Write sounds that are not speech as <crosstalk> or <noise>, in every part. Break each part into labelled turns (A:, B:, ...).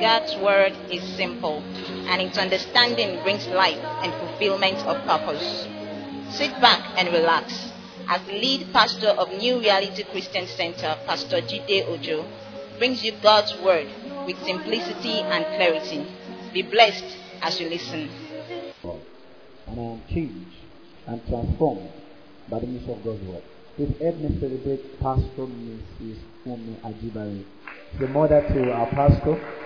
A: God's word is simple, and its understanding brings life and fulfillment of purpose. Sit back and relax as lead pastor of New Reality Christian Center, Pastor Jide Ojo, brings you God's word with simplicity and clarity. Be blessed as you listen.
B: And I am changed and transformed by the mission of God's word. Please help me celebrate Pastor Mrs. Fumi Ajibare, the mother to our pastor.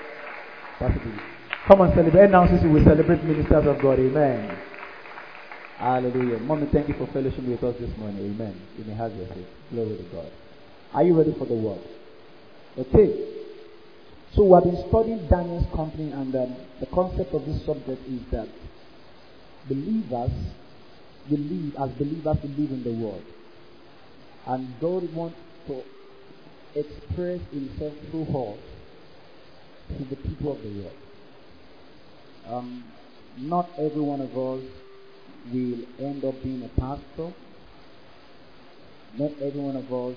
B: Come on, celebrate. Now, since we celebrate ministers of God. Amen. Hallelujah. Mommy, thank you for fellowship with us this morning. Amen. You may have your seat. Glory to God. Are you ready for the word? Okay. So we have been studying Daniel's company, and um, the concept of this subject is that believers believe as believers believe in the word, and God wants to express Himself through us to the people of the world. Um, not every one of us will end up being a pastor. Not every one of us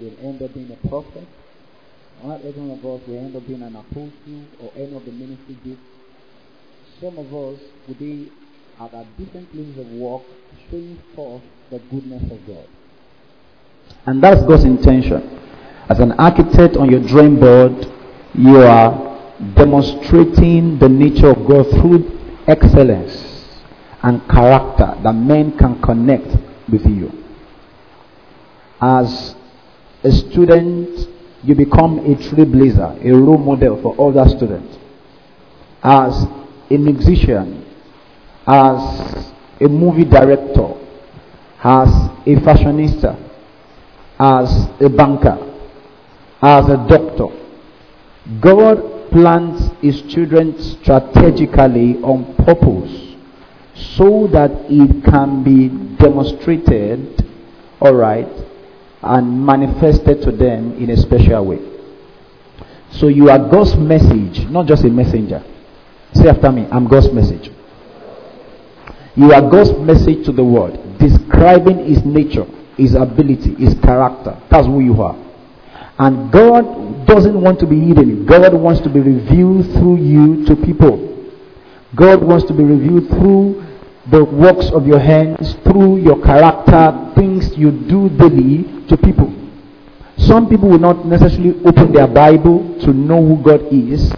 B: will end up being a prophet. Not every one of us will end up being an apostle or any of the ministry gifts. Some of us will be at a different places of work showing forth the goodness of God. And that's God's intention. As an architect on your dream board, you are demonstrating the nature of God through excellence and character that men can connect with you. As a student, you become a trailblazer, a role model for other students. As a musician, as a movie director, as a fashionista, as a banker, as a doctor. God plants his children strategically on purpose so that it can be demonstrated, all right, and manifested to them in a special way. So you are God's message, not just a messenger. Say after me, I'm God's message. You are God's message to the world, describing His nature, His ability, His character. That's who you are. And God doesn't want to be hidden. God wants to be revealed through you to people. God wants to be revealed through the works of your hands, through your character, things you do daily to people. Some people will not necessarily open their Bible to know who God is.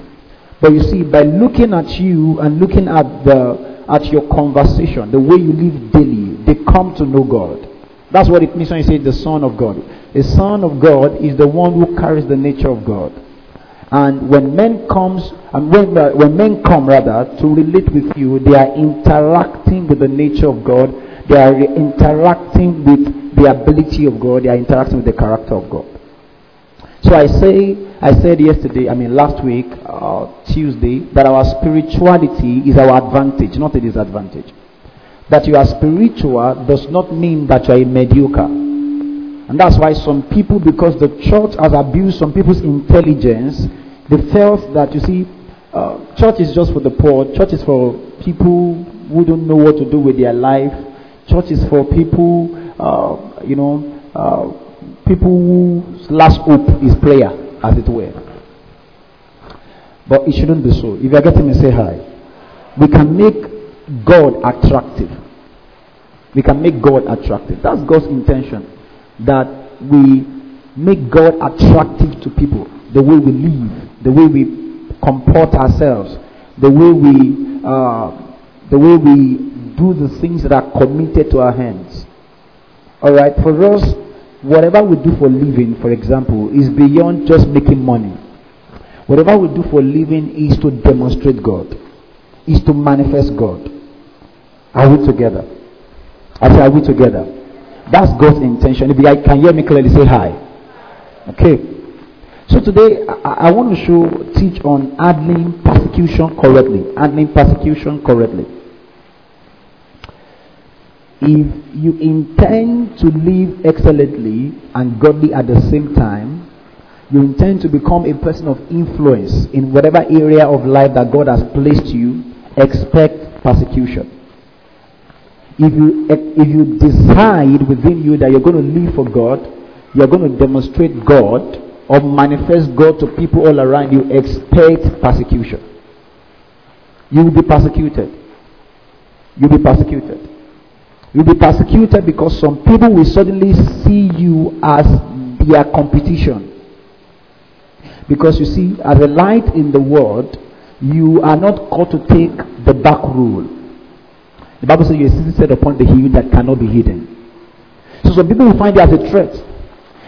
B: But you see, by looking at you and looking at the at your conversation, the way you live daily, they come to know God. That's what it means when you say the Son of God. The Son of God is the one who carries the nature of God. And when men comes, and when, uh, when men come rather to relate with you, they are interacting with the nature of God. They are interacting with the ability of God. They are interacting with the character of God. So I say, I said yesterday, I mean last week, uh, Tuesday, that our spirituality is our advantage, not a disadvantage. That you are spiritual does not mean that you are a mediocre. And that's why some people, because the church has abused some people's intelligence, they felt that, you see, uh, church is just for the poor, church is for people who don't know what to do with their life, church is for people, uh, you know, uh, people whose last hope is prayer, as it were. But it shouldn't be so. If you are getting me, say hi. We can make God attractive. We can make God attractive. That's God's intention. That we make God attractive to people. The way we live, the way we comport ourselves, the way we, uh, the way we do the things that are committed to our hands. All right. For us, whatever we do for living, for example, is beyond just making money. Whatever we do for living is to demonstrate God, is to manifest God. Are we together? I say, are we together? That's God's intention. If you can hear me clearly, say hi. Okay. So today, I, I want to show, teach on handling persecution correctly. Handling persecution correctly. If you intend to live excellently and godly at the same time, you intend to become a person of influence in whatever area of life that God has placed you, expect persecution. If you, if you decide within you that you're going to live for God, you're going to demonstrate God, or manifest God to people all around you, expect persecution. You will be persecuted. You'll be persecuted. You'll be persecuted because some people will suddenly see you as their competition. Because you see, as a light in the world, you are not called to take the back rule. The Bible says you are set upon the hill that cannot be hidden. So some people will find it as a threat.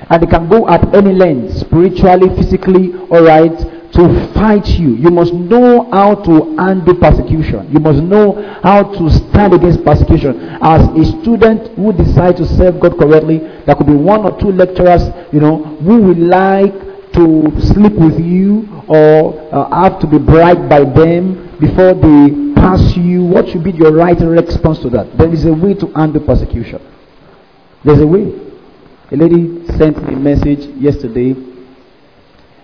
B: And they can go at any length, spiritually, physically, alright, to fight you. You must know how to handle persecution. You must know how to stand against persecution. As a student who decides to serve God correctly, there could be one or two lecturers, you know, who will like to sleep with you or uh, have to be bribed by them before they pass you. What should be your right response to that? There is a way to handle persecution. There's a way. A lady sent me a message yesterday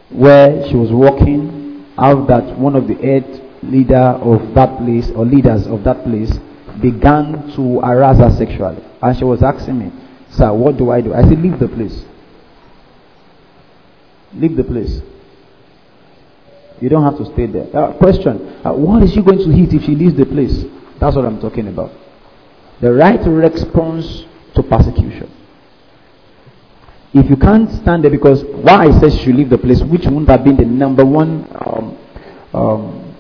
B: where she was walking out that one of the head leader of that place or leaders of that place began to harass her sexually. And she was asking me, Sir, what do I do? I said, Leave the place. Leave the place. You don't have to stay there. Uh, question uh, What is she going to eat if she leaves the place? That's what I'm talking about. The right response to persecution. If you can't stand there, because why I said she should leave the place, which wouldn't have been the number one um, um,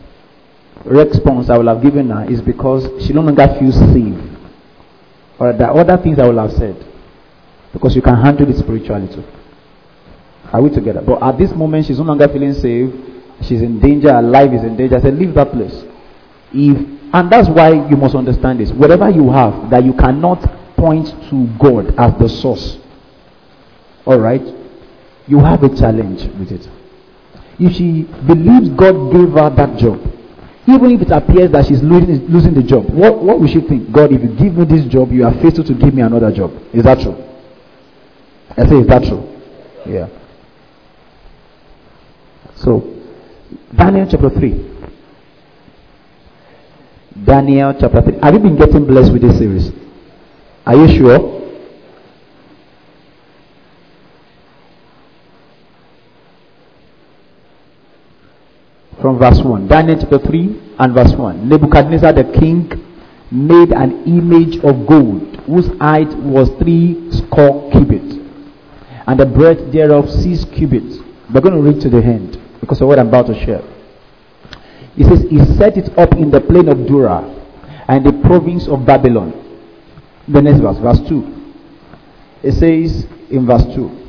B: response I would have given her, is because she no longer feels safe. Or the other things I would have said. Because you can handle it spiritually too. Are we together? But at this moment, she's no longer feeling safe. She's in danger. Her life is in danger. I said, leave that place. If and that's why you must understand this. Whatever you have that you cannot point to God as the source, all right, you have a challenge with it. If she believes God gave her that job, even if it appears that she's losing, losing the job, what, what will she think? God, if you give me this job, you are faithful to give me another job. Is that true? I say, is that true? Yeah. So, Daniel chapter 3. Daniel chapter 3. Have you been getting blessed with this series? Are you sure? from verse 1. Daniel chapter 3 and verse 1. Nebuchadnezzar the king made an image of gold whose height was three score cubits and the breadth thereof six cubits. We're going to read to the end because of what I'm about to share. He says, He set it up in the plain of Dura and the province of Babylon. The next verse, verse 2. It says in verse 2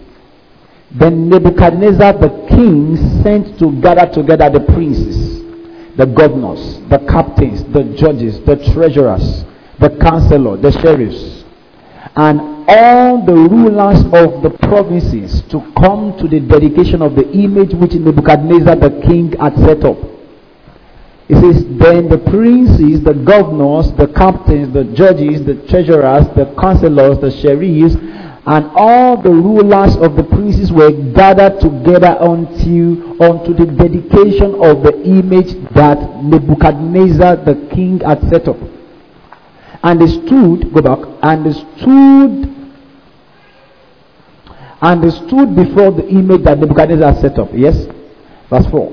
B: then Nebuchadnezzar the king sent to gather together the princes, the governors, the captains, the judges, the treasurers, the counselor, the sheriffs, and all the rulers of the provinces to come to the dedication of the image which Nebuchadnezzar the king had set up. It says, Then the princes, the governors, the captains, the judges, the treasurers, the counselors, the sheriffs, and all the rulers of the princes were gathered together until unto the dedication of the image that Nebuchadnezzar the king had set up. And they stood, go back, and they stood and they stood before the image that Nebuchadnezzar set up. Yes? Verse 4.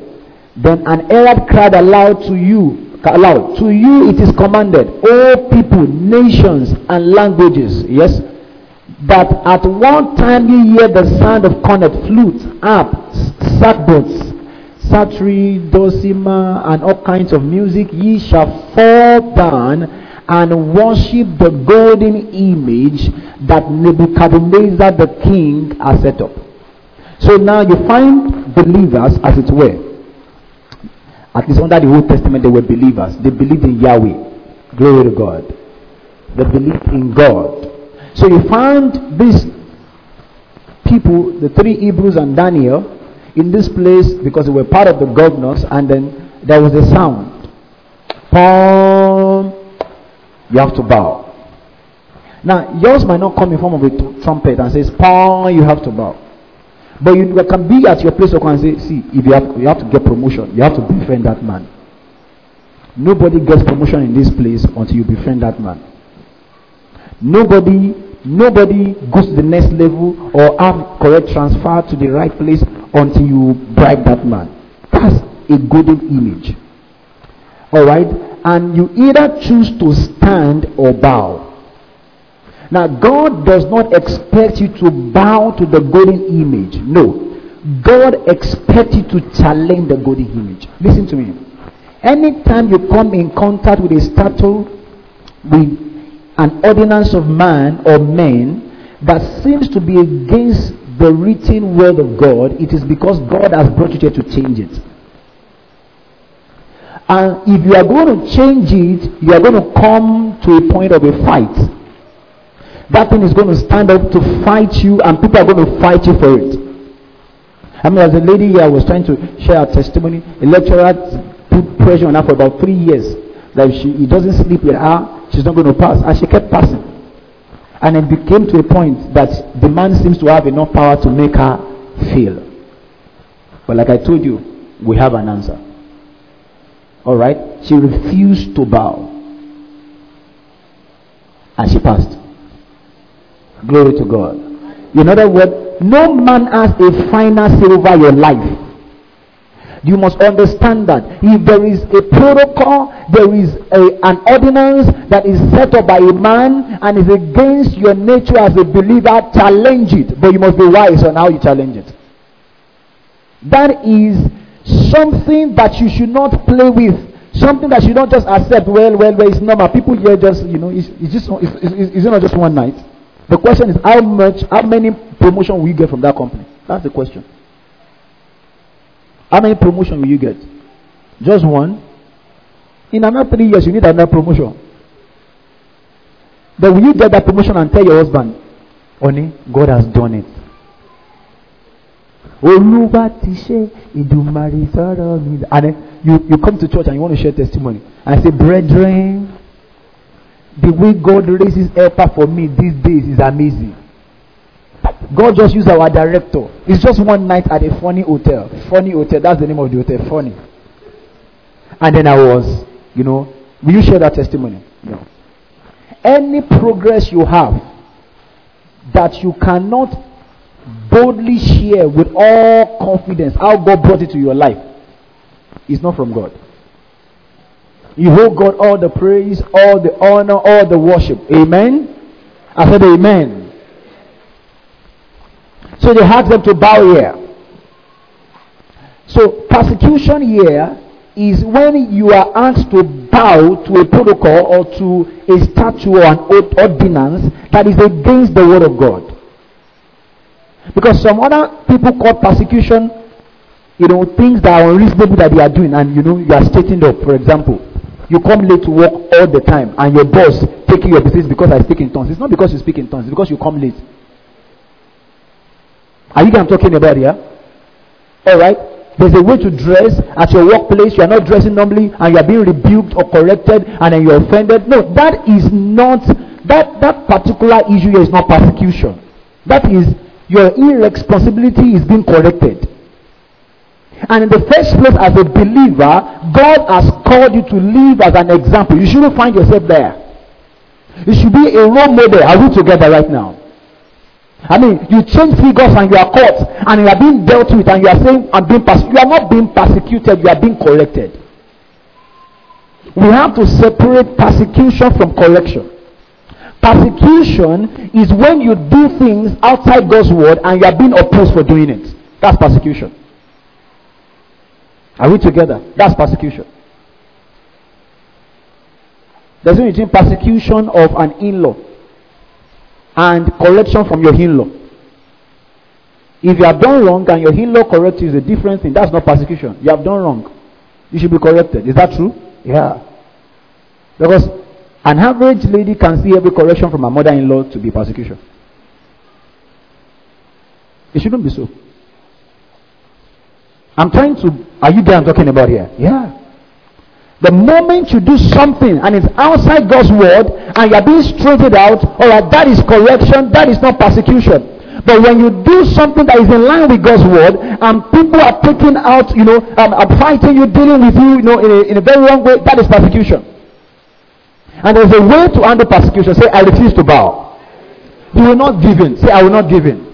B: Then an Arab cried aloud to you, aloud, to you it is commanded, all people, nations, and languages. Yes? that at one time you hear the sound of cornet, flute, harp, sackbuts, psaltery, dulcimer, and all kinds of music, ye shall fall down and worship the golden image that Nebuchadnezzar the king has set up. So now you find believers, as it were, at least under the Old Testament, they were believers. They believed in Yahweh. Glory to God. They believed in God. So you find these people, the three Hebrews and Daniel, in this place because they were part of the governors, and then there was a sound. Pom, you have to bow. Now, yours might not come in form of a trumpet and says, Pom, you have to bow. But you can be at your place of and say, see, if you have, you have to get promotion, you have to befriend that man. Nobody gets promotion in this place until you befriend that man. Nobody nobody goes to the next level or have correct transfer to the right place until you bribe that man. That's a golden image. Alright? And you either choose to stand or bow. Now, God does not expect you to bow to the golden image. No. God expects you to challenge the golden image. Listen to me. Anytime you come in contact with a statue, with an ordinance of man or men that seems to be against the written word of God, it is because God has brought you here to change it. And if you are going to change it, you are going to come to a point of a fight. That thing is going to stand up to fight you, and people are going to fight you for it. I mean, as a lady here was trying to share her testimony, a lecturer put pressure on her for about three years that if she he doesn't sleep with her, she's not going to pass, and she kept passing. And it became to a point that the man seems to have enough power to make her fail. But like I told you, we have an answer. Alright? She refused to bow. And she passed. Glory to God. In other words, no man has a final say over your life. You must understand that if there is a protocol, there is a, an ordinance that is set up by a man and is against your nature as a believer, challenge it. But you must be wise on how you challenge it. That is something that you should not play with. Something that you don't just accept. Well, well, well, it's normal. People here just, you know, it's, it's just, it's, it's, it's not just one night. The question is how much, how many promotion will you get from that company? That's the question. How many promotion will you get? Just one? In another three years, you need another promotion. But will you get that promotion and tell your husband, Honey, God has done it. Olúwa ti ṣe sọ̀rọ̀ mi. And then you, you come to church and you want to share testimony. I say, Brethren, the way God raises helper for me these days is amazing. God just used our director. It's just one night at a funny hotel. Funny hotel. That's the name of the hotel. Funny. And then I was, you know, will you share that testimony? No. Any progress you have that you cannot boldly share with all confidence how God brought it to your life is not from God. You hold God all the praise, all the honor, all the worship. Amen. I said amen. So they asked them to bow here. So persecution here is when you are asked to bow to a protocol or to a statute or an ordinance that is against the word of God. Because some other people call persecution, you know, things that are unreasonable that they are doing, and you know, you are stating up. For example, you come late to work all the time, and your boss taking your business because I speak in tongues. It's not because you speak in tongues; it's because you come late. Are you I'm talking about here? All right. There's a way to dress at your workplace. You are not dressing normally, and you are being rebuked or corrected, and then you're offended. No, that is not that that particular issue is not persecution. That is your irresponsibility is being corrected. And in the first place, as a believer, God has called you to live as an example. You shouldn't find yourself there. You should be a role model. Are we together right now? I mean, you change figures and you are caught and you are being dealt with and you are saying, I'm being pers-. You are not being persecuted, you are being corrected. We have to separate persecution from correction. Persecution is when you do things outside God's word and you are being opposed for doing it. That's persecution. Are we together? That's persecution. There's a between persecution of an in-law and correction from your in-law. If you have done wrong and your in-law corrects you is a different thing. That's not persecution. You have done wrong. You should be corrected. Is that true? Yeah. Because an average lady can see every correction from her mother-in-law to be persecution. It shouldn't be so. I'm trying to. Are you there? I'm talking about here. Yeah. The moment you do something and it's outside God's word and you're being straightened out, all right, that is correction, that is not persecution. But when you do something that is in line with God's word and people are taking out, you know, um, are fighting you, dealing with you, you know, in a, in a very wrong way, that is persecution. And there's a way to handle persecution. Say, I refuse to bow. You will not give in. Say, I will not give in.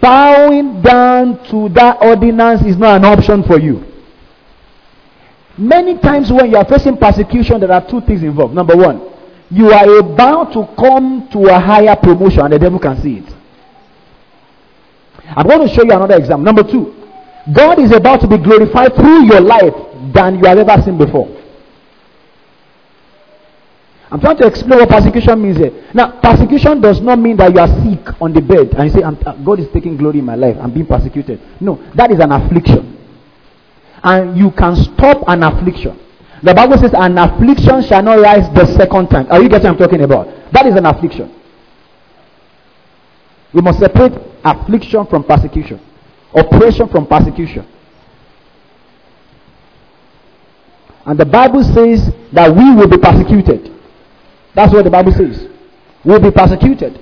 B: Bowing down to that ordinance is not an option for you. Many times when you are facing persecution, there are two things involved. Number one, you are about to come to a higher promotion and the devil can see it. I'm going to show you another example. Number two, God is about to be glorified through your life than you have ever seen before. I'm trying to explain what persecution means here. Now, persecution does not mean that you are sick on the bed and you say, uh, God is taking glory in my life. I'm being persecuted. No, that is an affliction. And you can stop an affliction. The Bible says, an affliction shall not rise the second time. Are you getting what I'm talking about? That is an affliction. We must separate affliction from persecution, oppression from persecution. And the Bible says that we will be persecuted. That's what the Bible says. We'll be persecuted.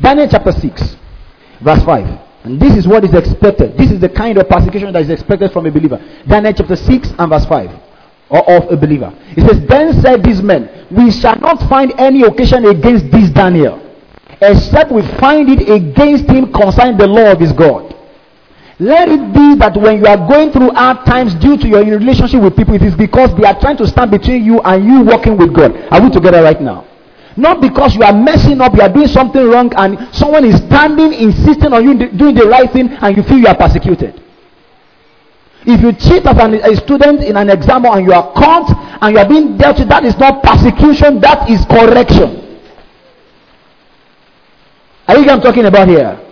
B: Daniel chapter 6, verse 5. And this is what is expected. This is the kind of persecution that is expected from a believer. Daniel chapter 6 and verse 5. Or of a believer. It says, Then said these men, We shall not find any occasion against this Daniel, except we find it against him concerning the law of his God. Let it be that when you are going through hard times due to your relationship with people, it is because they are trying to stand between you and you working with God. Are we together right now? Not because you are messing up, you are doing something wrong, and someone is standing, insisting on you doing the right thing, and you feel you are persecuted. If you cheat as an, a student in an exam and you are caught and you are being dealt with, that is not persecution, that is correction. Are you what I'm talking about here?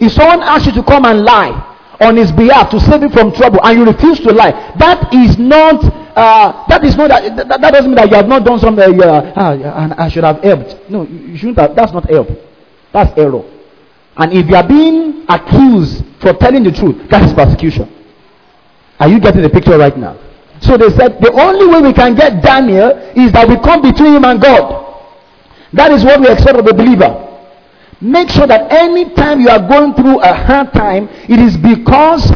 B: If someone asks you to come and lie on his behalf to save him from trouble and you refuse to lie, that is not uh, that is not that, that, that, doesn't mean that you have not done something uh, ah, and I should have helped. No, you shouldn't have that's not help. That's error. And if you are being accused for telling the truth, that is persecution. Are you getting the picture right now? So they said the only way we can get Daniel is that we come between him and God. That is what we expect of the believer. Make sure that anytime you are going through a hard time, it is because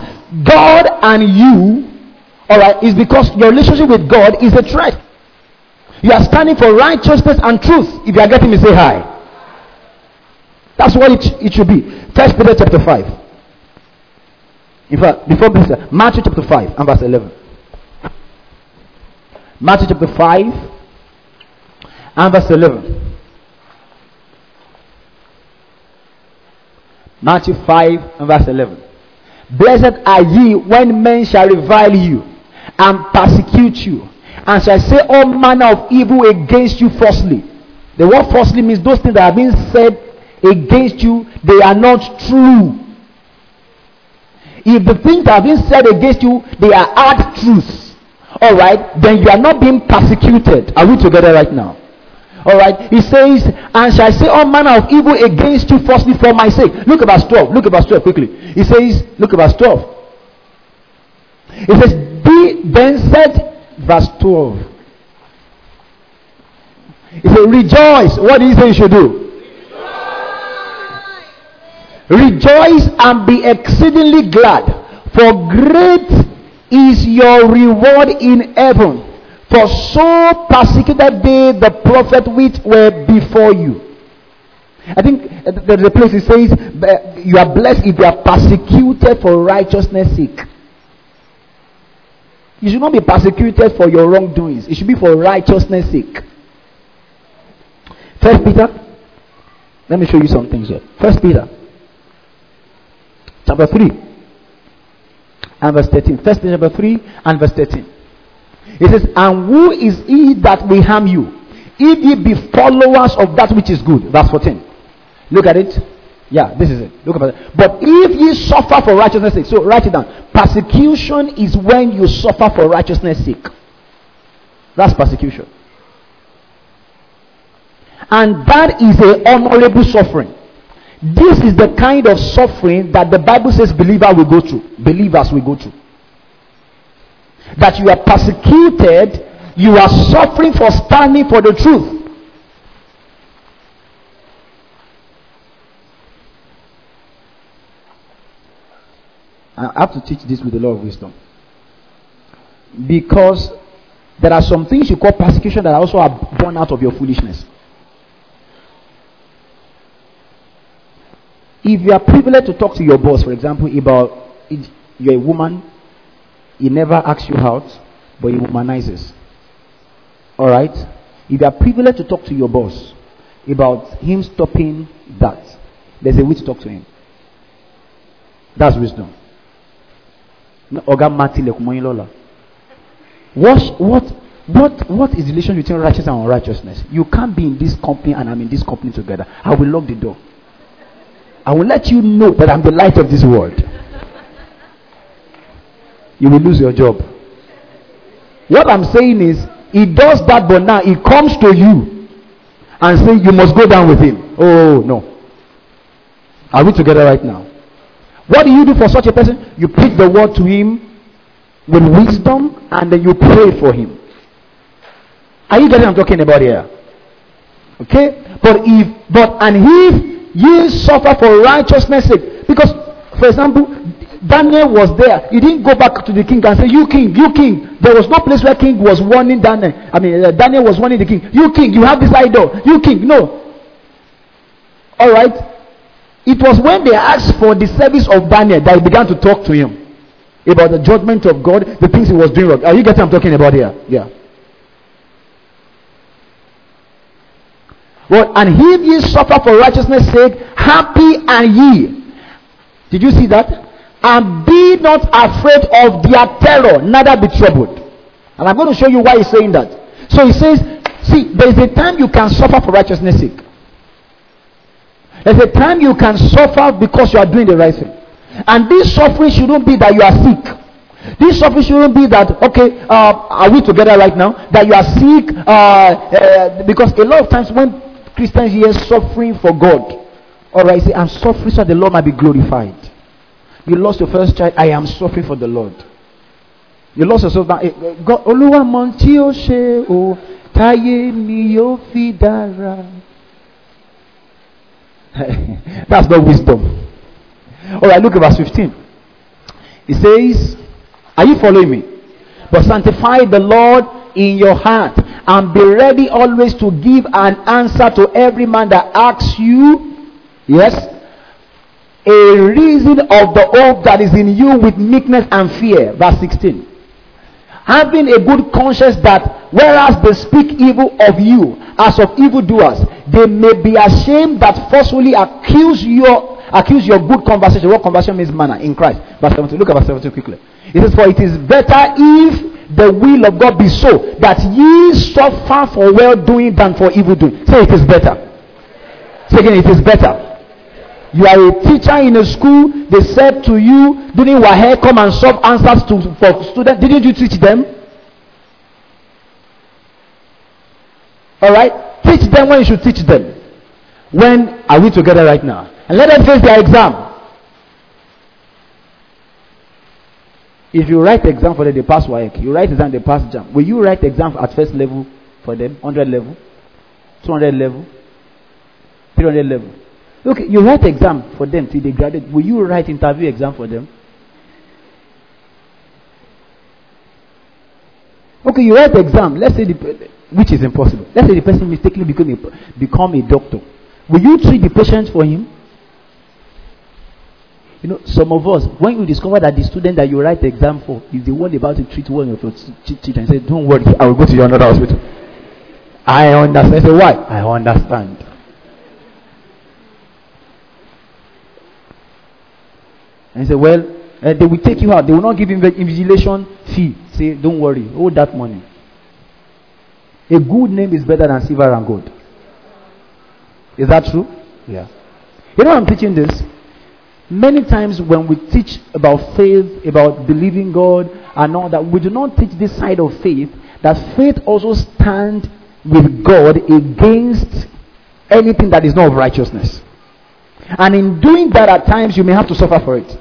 B: God and you, alright, is because your relationship with God is a threat. You are standing for righteousness and truth. If you are getting me, say hi. That's what it, it should be. First Peter chapter 5. In fact, before this, uh, Matthew chapter 5 and verse 11. Matthew chapter 5 and verse 11. Matthew 5 and verse 11. Blessed are ye when men shall revile you and persecute you and shall say all manner of evil against you falsely. The word falsely means those things that are being said against you, they are not true. If the things that are being said against you, they are hard truths, all right, then you are not being persecuted. Are we together right now? All right. He says, and shall I say all manner of evil against you falsely for my sake. Look at verse 12. Look at verse 12 quickly. He says, look at verse 12. He says, be then said, verse 12. He said, rejoice. What did he say you should do? Rejoice and be exceedingly glad, for great is your reward in heaven for so persecuted they the prophet which were before you. I think there's a place it says, You are blessed if you are persecuted for righteousness' sake. You should not be persecuted for your wrongdoings, it should be for righteousness' sake. First Peter, let me show you some things here. First Peter, chapter 3, and verse 13. First Peter, chapter 3, and verse 13. He says, And who is he that will harm you? If ye be followers of that which is good. Verse 14. Look at it. Yeah, this is it. Look at it. But if ye suffer for righteousness' sake, so write it down. Persecution is when you suffer for righteousness' sake. That's persecution. And that is a honorable suffering. This is the kind of suffering that the Bible says believer will go through. Believers will go through that you are persecuted, you are suffering for standing for the truth. I have to teach this with a lot of wisdom. Because there are some things you call persecution that also are born out of your foolishness. If you are privileged to talk to your boss, for example, about you're a woman he never asks you out, but he humanizes. Alright? If you are privileged to talk to your boss about him stopping that, there's a way to talk to him. That's wisdom. Oga Mati. What, what, what, what is the relation between righteousness and unrighteousness? You can't be in this company and I'm in this company together. I will lock the door. I will let you know that I'm the light of this world. You will lose your job. What I'm saying is, he does that, but now he comes to you and say you must go down with him. Oh no. Are we together right now? What do you do for such a person? You preach the word to him with wisdom and then you pray for him. Are you getting what I'm talking about here? Okay? But if but and if ye suffer for righteousness sake, because for example, Daniel was there. He didn't go back to the king and say, You king, you king. There was no place where king was warning Daniel. I mean, uh, Daniel was warning the king, You king, you have this idol. You king. No. All right. It was when they asked for the service of Daniel that he began to talk to him about the judgment of God, the things he was doing wrong. Are you getting what I'm talking about here? Yeah. Well, and if ye suffer for righteousness' sake, happy are ye. Did you see that? And be not afraid of their terror, neither be troubled. And I'm going to show you why he's saying that. So he says, see, there is a time you can suffer for righteousness' sake. There's a time you can suffer because you are doing the right thing. And this suffering shouldn't be that you are sick. This suffering shouldn't be that, okay, uh, are we together right now? That you are sick. Uh, uh, because a lot of times when Christians hear suffering for God, all right, say, I'm suffering so the Lord might be glorified. You lost your first child, I am suffering for the Lord. You lost yourself. Eh, God, Olúwa táyé. <laughs> That's not wisdom. All right, look at verse 15. It says, Are you following me? But sanctify the Lord in your heart and be ready always to give an answer to every man that asks you, yes, a reason of the hope that is in you with meekness and fear. Verse 16. Having a good conscience that whereas they speak evil of you as of evildoers, they may be ashamed that forcefully accuse your accuse your good conversation. What conversation means manner in Christ. Verse 17. Look at verse 17 quickly. It says, For it is better if the will of God be so that ye suffer for well doing than for evil doing. Say it is better. Say again, it is better. You are a teacher in a school. They said to you during WAEC, come and solve answers to for students. Didn't you teach them? All right. Teach them when you should teach them. When are we together right now? And let them face their exam. If you write exam for them, they pass WAEC. You write exam, they pass JAMB. Will you write exam at first level for them? 100 level? 200 level? 300 level? Look, you write exam for them till they graduate. Will you write interview exam for them? Okay, you write exam. Let's say the which is impossible. Let's say the person mistakenly become a, become a doctor. Will you treat the patient for him? You know, some of us, when you discover that the student that you write the exam for is the one about to treat one of your children, say, "Don't worry, I will go to your another hospital." I understand. I say, "Why?" I understand. And he said, Well, uh, they will take you out. They will not give him the invigilation fee. Say, Don't worry, hold that money. A good name is better than silver and gold. Is that true? Yeah. You know, I'm teaching this. Many times when we teach about faith, about believing God, and all that, we do not teach this side of faith that faith also stands with God against anything that is not of righteousness. And in doing that, at times you may have to suffer for it.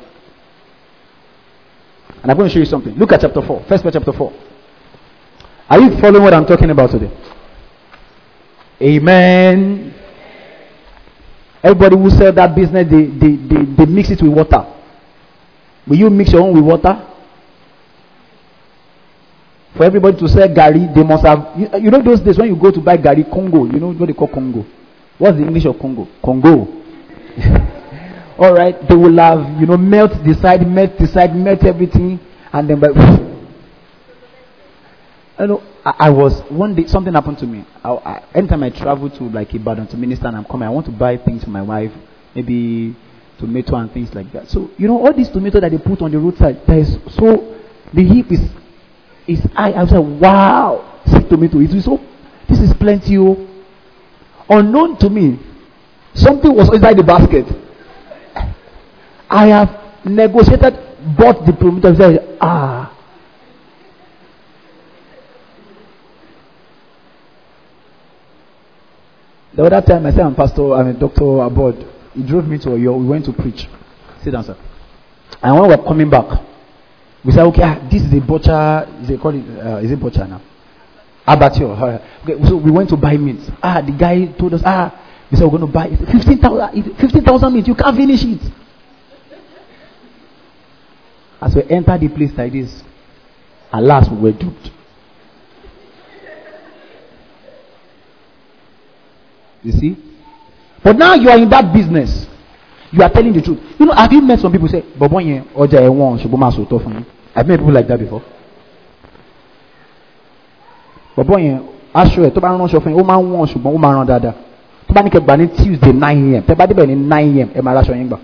B: And I'm going to show you something. Look at chapter 4. First chapter 4. Are you following what I'm talking about today? Amen. Everybody who sell that business, they, they, they, they mix it with water. Will you mix your own with water? For everybody to sell gari, they must have. You, you know those days when you go to buy gari Congo, you know what they call Congo. What's the English of Congo? Congo. <laughs> All right, they will have, you know, melt the side, melt the side, melt everything, and then, but, you know, I, I, was one day something happened to me. I, I, anytime I travel to like Ibadan to minister and I'm coming, I want to buy things for my wife, maybe tomato and things like that. So you know all these tomato that they put on the roadside, there is so the heap is is high. I was like, wow, see tomato. It is so. This is plenty. Oh. Unknown to me, something was inside the basket. I have negotiated, bought the tomato. Said, ah. The other time I said I'm pastor, I'm a doctor abroad. He drove me to Oyo. We went to preach. Sit down, sir. And when we were coming back, we said, okay, ah, this is a butcher. Is it called? Uh, is it butcher now? Abattoir. Okay, so we went to buy meat. Ah, the guy told us, ah, we said we're going to buy 15,000 15, meat. You can't finish it. As we entered the place like this, alas, we were duped. You see? But now you are in that business. You are telling the truth. You know, have you met some people say, fún? I've met people like that before. Aṣọ ẹ̀ tó bá ránṣọ fún yín ó máa ń wọ̀n ṣùgbọ́n rán. Tó bá ní Tuesday nine a.m. tẹ́ bá débẹ̀ nine a.m. ẹ máa ráṣọ.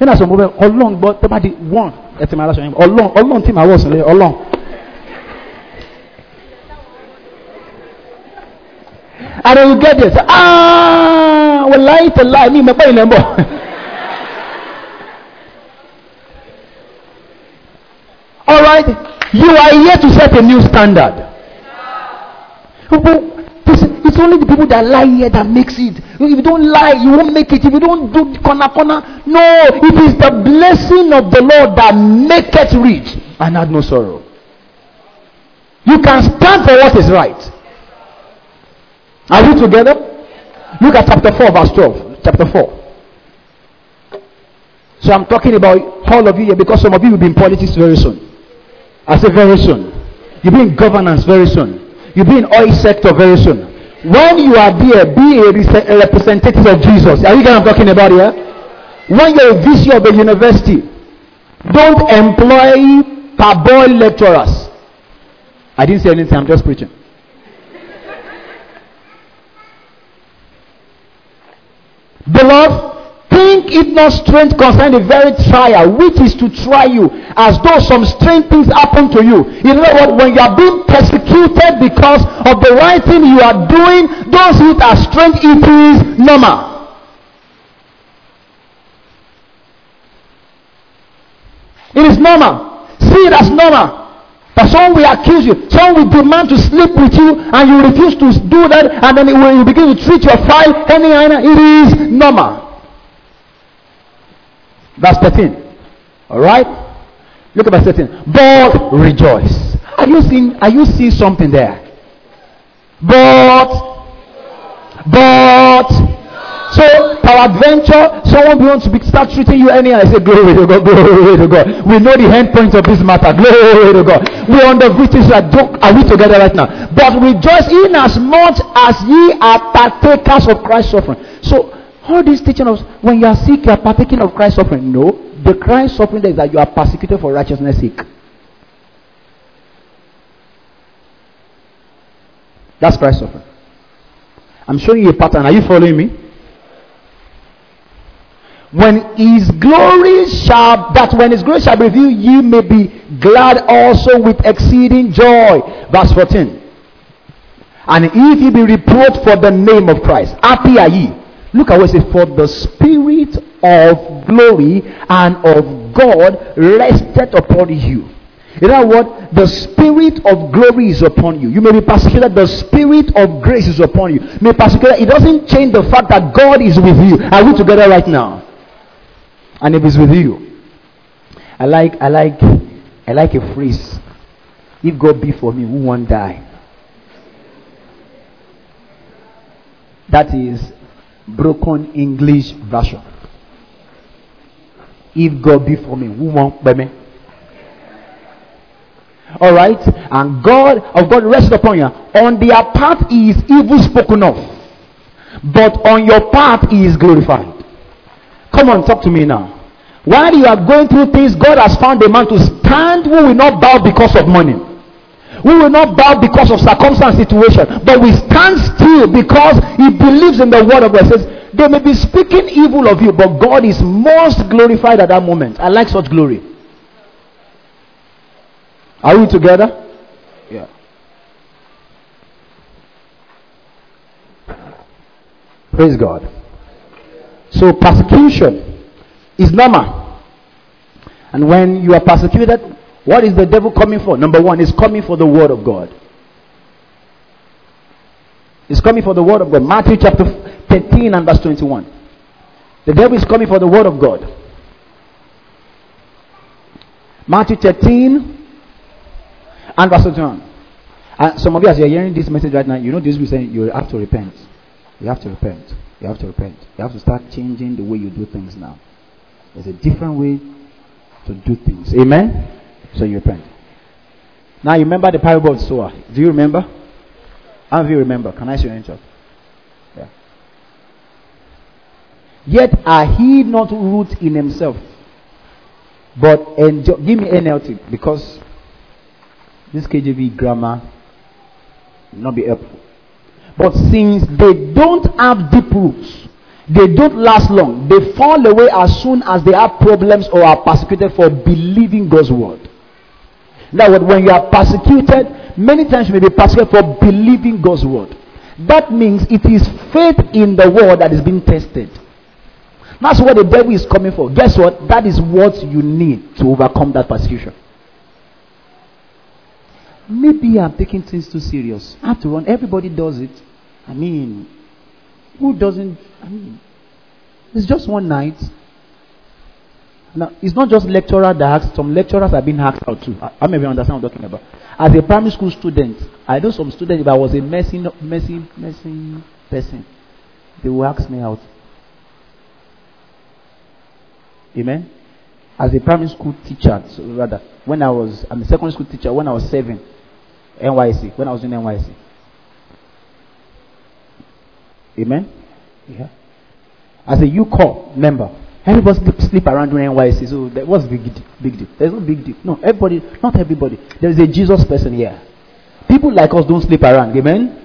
B: Nínú àṣọ mo bẹ ọlọ́run gbọ́ tó bá di one ẹ ti máa ráṣọ yín gbà. Ọlọ́run ọlọ́run tí màá wọ̀ sílẹ̀ ọlọ́run. And then you get this. Ah, well, lie to lie. Me, me, All right, you are here to set a new standard. It's only the people that lie here that makes it. If you don't lie, you won't make it. If you don't do corner corner, no, it is the blessing of the Lord that maketh rich and had no sorrow. You can stand for what is right. Are we together? Look at chapter 4, verse 12. Chapter 4. So I'm talking about all of you here because some of you will be in politics very soon. I say very soon. You'll be in governance very soon. You'll be in oil sector very soon. When you are there, be a, representative of Jesus. Are you what I'm talking about here? When you're a VC of a university, don't employ parboil lecturers. I didn't say anything, I'm just preaching. Beloved, think it not strange concerning the very trial which is to try you, as though some strange things happen to you. You know what? When you are being persecuted because of the right thing you are doing, don't see it as strange, it is normal. It is normal. See it as normal. But someone will accuse you. Someone will demand to sleep with you and you refuse to do that and then when you begin to treat your file anyhow, it is normal. Verse 13. Alright? Look at verse 13. But rejoice. Are you seeing are you seeing something there? But but so, peradventure someone wants to be, start treating you anyhow. I say, glory to God, glory to God. We know the end point of this matter. Glory to God. We are under British. Are we together right now? But rejoice in as much as ye are partakers of Christ's suffering. So, all this teaching us, when you are sick, you are partaking of Christ's suffering. No. The Christ suffering is that you are persecuted for righteousness' sake. That's Christ's suffering. I'm showing you a pattern. Are you following me? when his glory shall that when his glory shall be revealed ye may be glad also with exceeding joy verse 14 and if ye be reproached for the name of christ happy are ye look at what it says for the spirit of glory and of god rested upon you you know what? The spirit of glory is upon you. You may be persecuted. The spirit of grace is upon you. may persecuted. It doesn't change the fact that God is with you. Are we together right now? and if it's with you. I like I like I like a phrase. If God be for me, who won't die? That is broken English version. If God be for me, who won't be me? All right, and God of God rest upon you. On their part is evil spoken of, but on your part is glorified. Come on, talk to me now. While you are going through things, God has found a man to stand who will not bow because of money. We will not bow because of circumstance situation, but we stand still because he believes in the word of God. Says, they may be speaking evil of you, but God is most glorified at that moment. I like such glory. Are we together? Yeah. Praise God. So persecution is normal. And when you are persecuted, what is the devil coming for? Number one, he's coming for the word of God. He's coming for the word of God. Matthew chapter 13 and verse 21. The devil is coming for the word of God. Matthew 13 and verse 21. And some of you, as you're hearing this message right now, you know this will say you have to repent. You have to repent. You have to repent. You have to start changing the way you do things now. There's a different way to do things. Amen? So you repent. Now you remember the parable of sower. Do you remember? How do you remember? Can I see your answer? Yeah. Yet are he not root in himself, but enjoy. Give me NLT because this KJV grammar will not be helpful. But since they don't have deep roots, they don't last long. They fall away as soon as they have problems or are persecuted for believing God's word. Now, when you are persecuted, many times you may be persecuted for believing God's word. That means it is faith in the word that is being tested. That's what the devil is coming for. Guess what? That is what you need to overcome that persecution. Maybe I'm taking things too serious. After all, everybody does it. I mean, who doesn't? I mean, it's just one night. Now, it's not just lecturer that asked. Some lecturers have been hacked out too. I, I maybe understand what I'm talking about. As a primary school student, I know some students, if I was a messy, messy, messy person, they will ask me out. Amen? As a primary school teacher, so rather, when I was, I'm a secondary school teacher, when I was seven, NYSC, when I was in NYSC. Amen? Yeah. As a UCO member, everybody sleep, around during NYSC. So that, what's big deal? Big deal. There's no big deal. No, everybody, not everybody. There is a Jesus person here. People like us don't sleep around. Amen?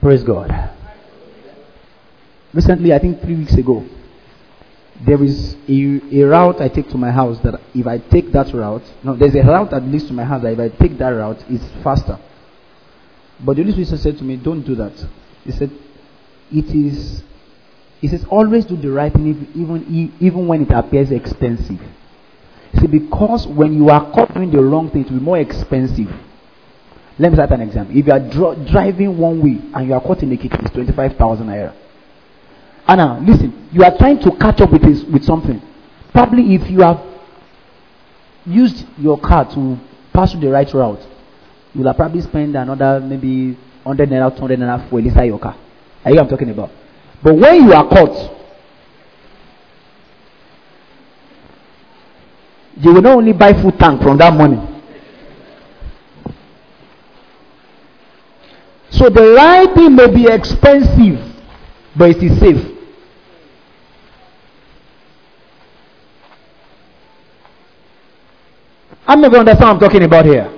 B: Praise God. Recently, I think three weeks ago, there is a, a route I take to my house that if I take that route, no, there's a route that leads to my house that if I take that route, it's faster. But the Holy Spirit said to me, Don't do that. He said, It is, he says, always do the right thing even, even when it appears expensive. See, because when you are caught doing the wrong thing, it will be more expensive. Let me start an example. If you are dr- driving one way and you are caught in a kick, it's 25,000 naira. Anna, listen, you are trying to catch up with, this, with something. Probably if you have used your car to pass through the right route, you will probably spend another maybe 100 naira, 200 naira for inside your car. Are you what I'm talking about? But when you are caught, you will not only buy food tank from that money. So the right thing may be expensive, but it is safe. I'm not going to understand what I'm talking about here.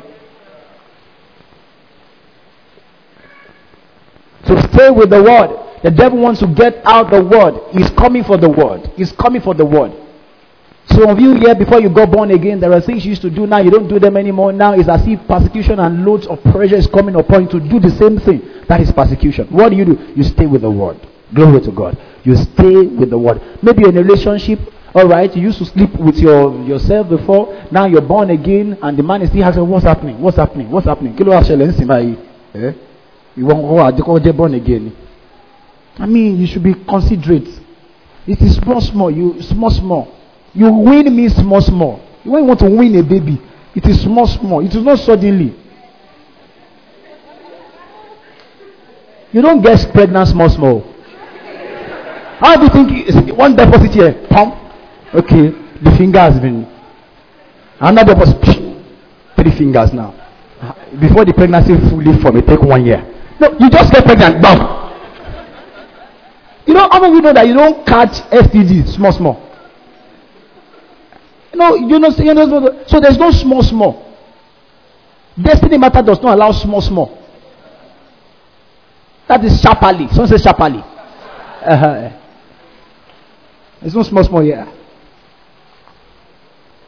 B: So stay with the word. The devil wants to get out the word. He's coming for the word. He's coming for the word. Some of you here, before you got born again, there are things you used to do now, you don't do them anymore. Now it's as if persecution and loads of pressure is coming upon you to do the same thing. That is persecution. What do you do? You stay with the word. Glory to God. You stay with the word. Maybe in a relationship, all right, you used to sleep with your yourself before. Now you're born again, and the man is still asking, "What's happening? What's happening? What's happening?" Ìwọ ń kọ́ àjẹkọ́ born again. I mean, you should be considerate. It is small, small. You small, small. You win means small, small. When you want to win a baby, it is small, small. It is not suddenly. You don't get pregnant small, small. How do you think one deposit here? Pump. Okay, the finger has been. Another deposit. Three fingers now. Before the pregnancy fully form, it take one year. No, you just get pregnant. Bam. You know, how many you know that you don't catch STD small, small? You know, you know, you know, so there's no small, small. Destiny matter does not allow small, small. That is sharply. Someone says sharply. Uh-huh. There's no small, small here.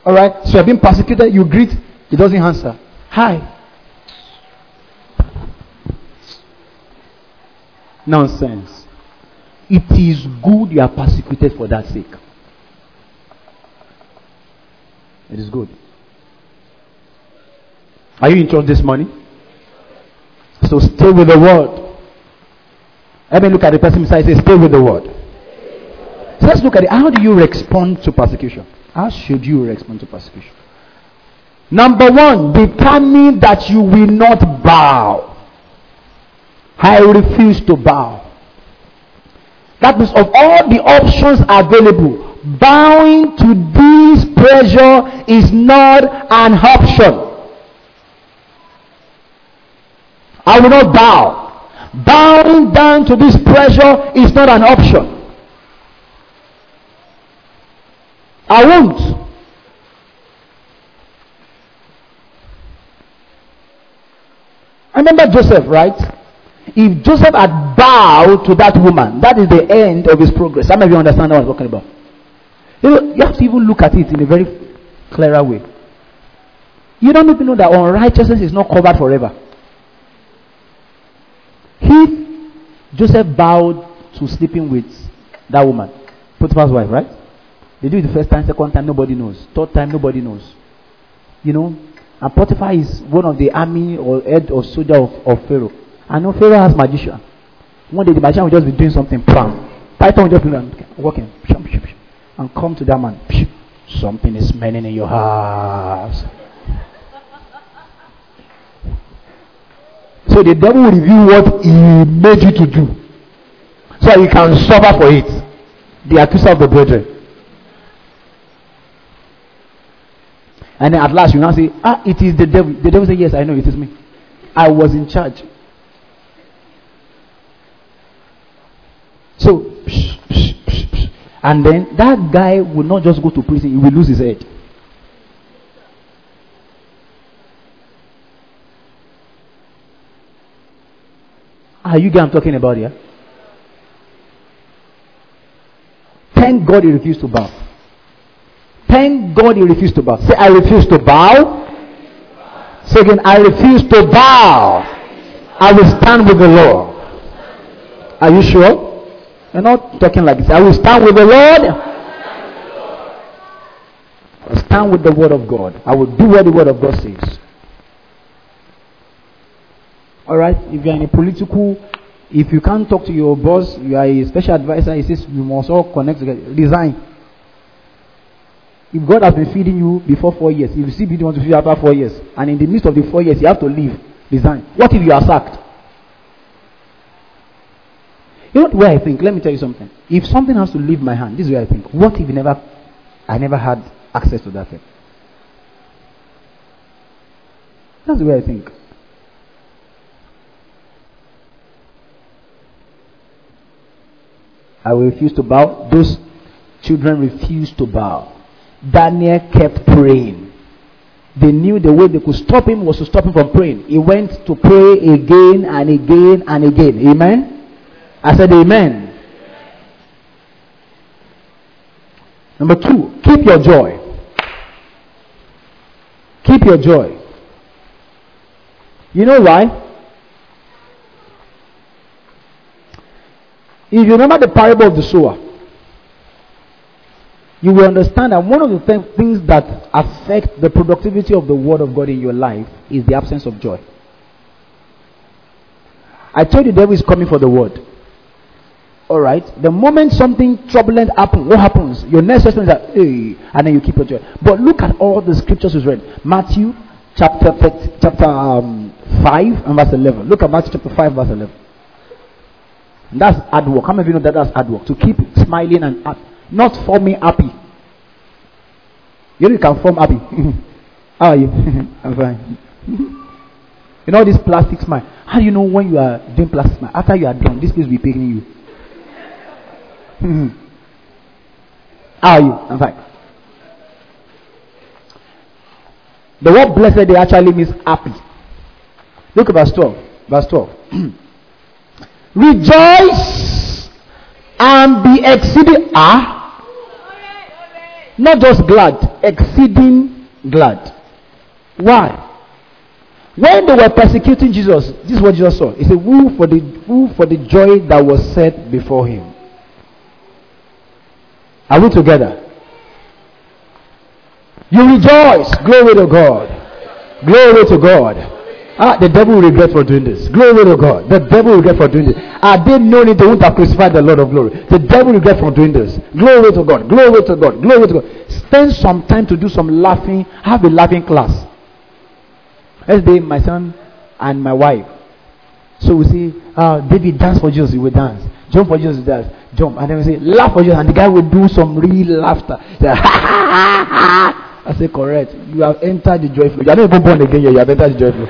B: All right. So you're being persecuted. You greet. He doesn't answer. Hi. Nonsense. It is good you are persecuted for that sake. It is good. Are you in church this morning? So stay with the word. Let me look at the person beside say, stay with the word. So let's look at it. How do you respond to persecution? How should you respond to persecution? Number one, determine that you will not bow. I refuse to bow. That means of all the options available, bowing to this pressure is not an option. I will not bow. Bowing down to this pressure is not an option. I won't. I remember Joseph, right? If Joseph had bowed to that woman, that is the end of his progress. Some of you understand what I'm talking about. You, know, you have to even look at it in a very clearer way. You don't even know that unrighteousness is not covered forever. If Joseph bowed to sleeping with that woman, Potiphar's wife, right? They do it the first time, second time, nobody knows. Third time, nobody knows. You know, and Potiphar is one of the army or head or soldier of, of Pharaoh. I know Pharaoh has magician. One day the magician will just be doing something, bam. Python will just be walking, and come to that man. Something is smelling in your house. So the devil will reveal what he made you to do. So you can suffer for it. The accuser of the brethren. And then at last you now say, Ah, it is the devil. The devil say, Yes, I know it is me. I was in charge. So, psh, psh, psh, and then that guy will not just go to prison, he will lose his head. Are you get I'm talking about here? Thank God he refused to bow. Thank God he refused to bow. Say, I refuse to bow. Say again, I refuse to bow. I will stand with the Lord. Are you sure? You're not talking like this. I will stand with the Lord. I stand with the word of God. I will do what the word of God says. Alright? If you're in a political, if you can't talk to your boss, you are a special advisor, he says you must all connect together. Resign. If God has been feeding you before four years, if you see you want to feed after four years, and in the midst of the four years you have to leave, resign. What if you are sacked? You know where I think? Let me tell you something. If something has to leave my hand, this is where I think. What if never, I never had access to that thing? That's the way I think. I will refuse to bow. Those children refused to bow. Daniel kept praying. They knew the way they could stop him was to stop him from praying. He went to pray again and again and again. Amen. I said, Amen. Number two, keep your joy. Keep your joy. You know why? If you remember the parable of the sower, you will understand that one of the th- things that affect the productivity of the Word of God in your life is the absence of joy. I told you the devil is coming for the Word. All right. The moment something turbulent happens, what happens? Your next question is that, hey, and then you keep your joy. But look at all the scriptures we read. Matthew chapter chapter um, five and verse eleven. Look at Matthew chapter five verse eleven. And that's hard work. How many of you know that that's hard work? To keep smiling and happy, not forming happy. You know you can form happy. <laughs> How are you? <laughs> I'm fine. <laughs> you know this plastic smile. How do you know when you are doing plastic smile? After you are done, this place will be paying you. <laughs> How are you? I'm fine. The word blessed they actually means happy. Look at verse 12. Verse 12. <clears throat> Rejoice and be exceeding ah not just glad, exceeding glad. Why? When they were persecuting Jesus, this is what Jesus saw. He said, Who for the who for the joy that was set before him. Are we together? You rejoice. Glory to God. Glory to God. Ah, the devil will regret for doing this. Glory to God. The devil will regret for doing this. Had they known it, they wouldn't have crucified the Lord of glory. The devil regret for doing this. Glory to God. Glory to God. Glory to God. Spend some time to do some laughing. Have a laughing class. Yesterday, my son and my wife. So we see, uh, David, dance for Jesus. He will dance. Jump for Jesus. Dance. Jump. And then we say, laugh for you And the guy will do some real laughter. I say, correct. You have entered the joyful. You are not even born again yet. You have entered the joyful.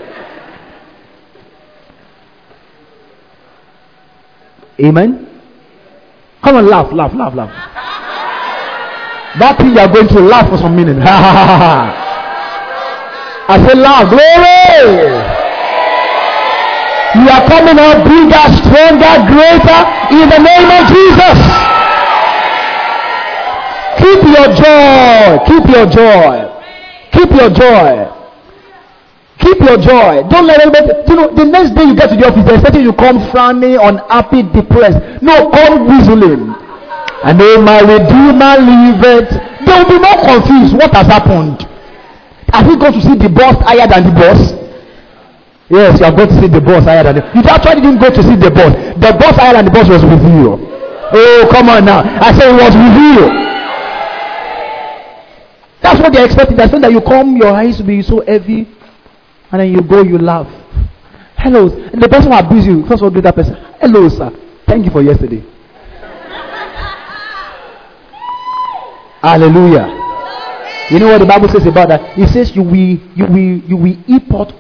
B: Amen. Come on, laugh, laugh, laugh, laugh. That thing you are going to laugh for some minute. I say, laugh, glory. You are coming out bigger, stronger, greater in the name of Jesus. Keep your joy. Keep your joy. Keep your joy. Keep your joy. Don't let anybody. You know, the next day you get to the office, they're expecting you come frowning, unhappy, depressed. No, come whistling. I know my Redeemer liveth. They will be more confused. What has happened? Have you gone to see the boss higher than the boss? Yes, you have gone to see the boss higher than the You actually didn't go to see the boss. The boss higher than the boss was with you. Oh, come on now. I said it was with you. That's what they're expecting. They're that you come, your eyes will be so heavy. And then you go, you laugh. Hello. And the person will abuse you. First of all, that person. Hello, sir. Thank you for yesterday. Hallelujah. You know what the Bible says about that? It says you will you will you will heap hot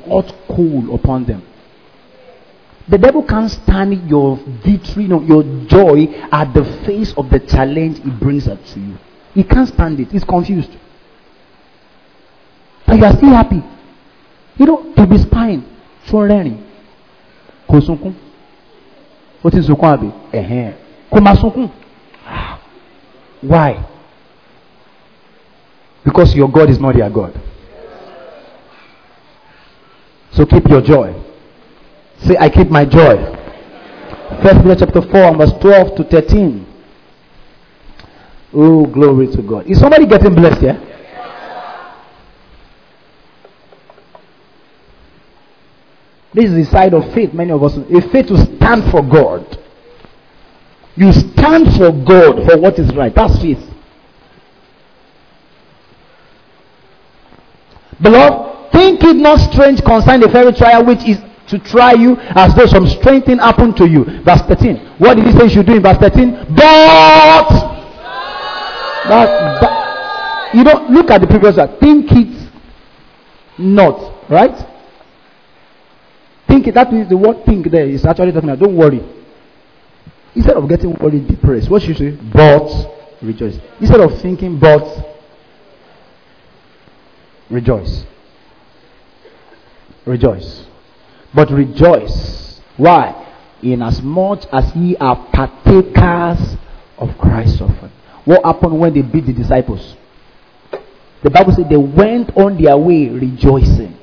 B: coal upon them. The devil can't stand your victory, no, your joy at the face of the challenge he brings up to you. He can't stand it. He's confused. But you are still happy you know to be spine fún rẹ́rìn kò sunkún ó ti sunkún àbí sunkún ah, why because your God is not your God so keep your joy say I keep my joy First Peter chapter 4 verse 12 to 13 oh glory to God is somebody getting blessed here yeah? This is the side of faith many of us. A faith to stand for God. You stand for God for what is right. That's faith. Beloved, think it not strange concerning the very trial which is to try you as though some strange thing happened to you. Verse 13. What did he say you should do in verse 13? But, but, but you don't look at the previous one. Think it not, right? Think that means the word think there is actually talking about don't worry. Instead of getting worried, depressed, what should you say? But rejoice. Instead of thinking, but rejoice. Rejoice. But rejoice. Why? In as ye are partakers of Christ's suffering. What happened when they beat the disciples? The Bible said they went on their way rejoicing.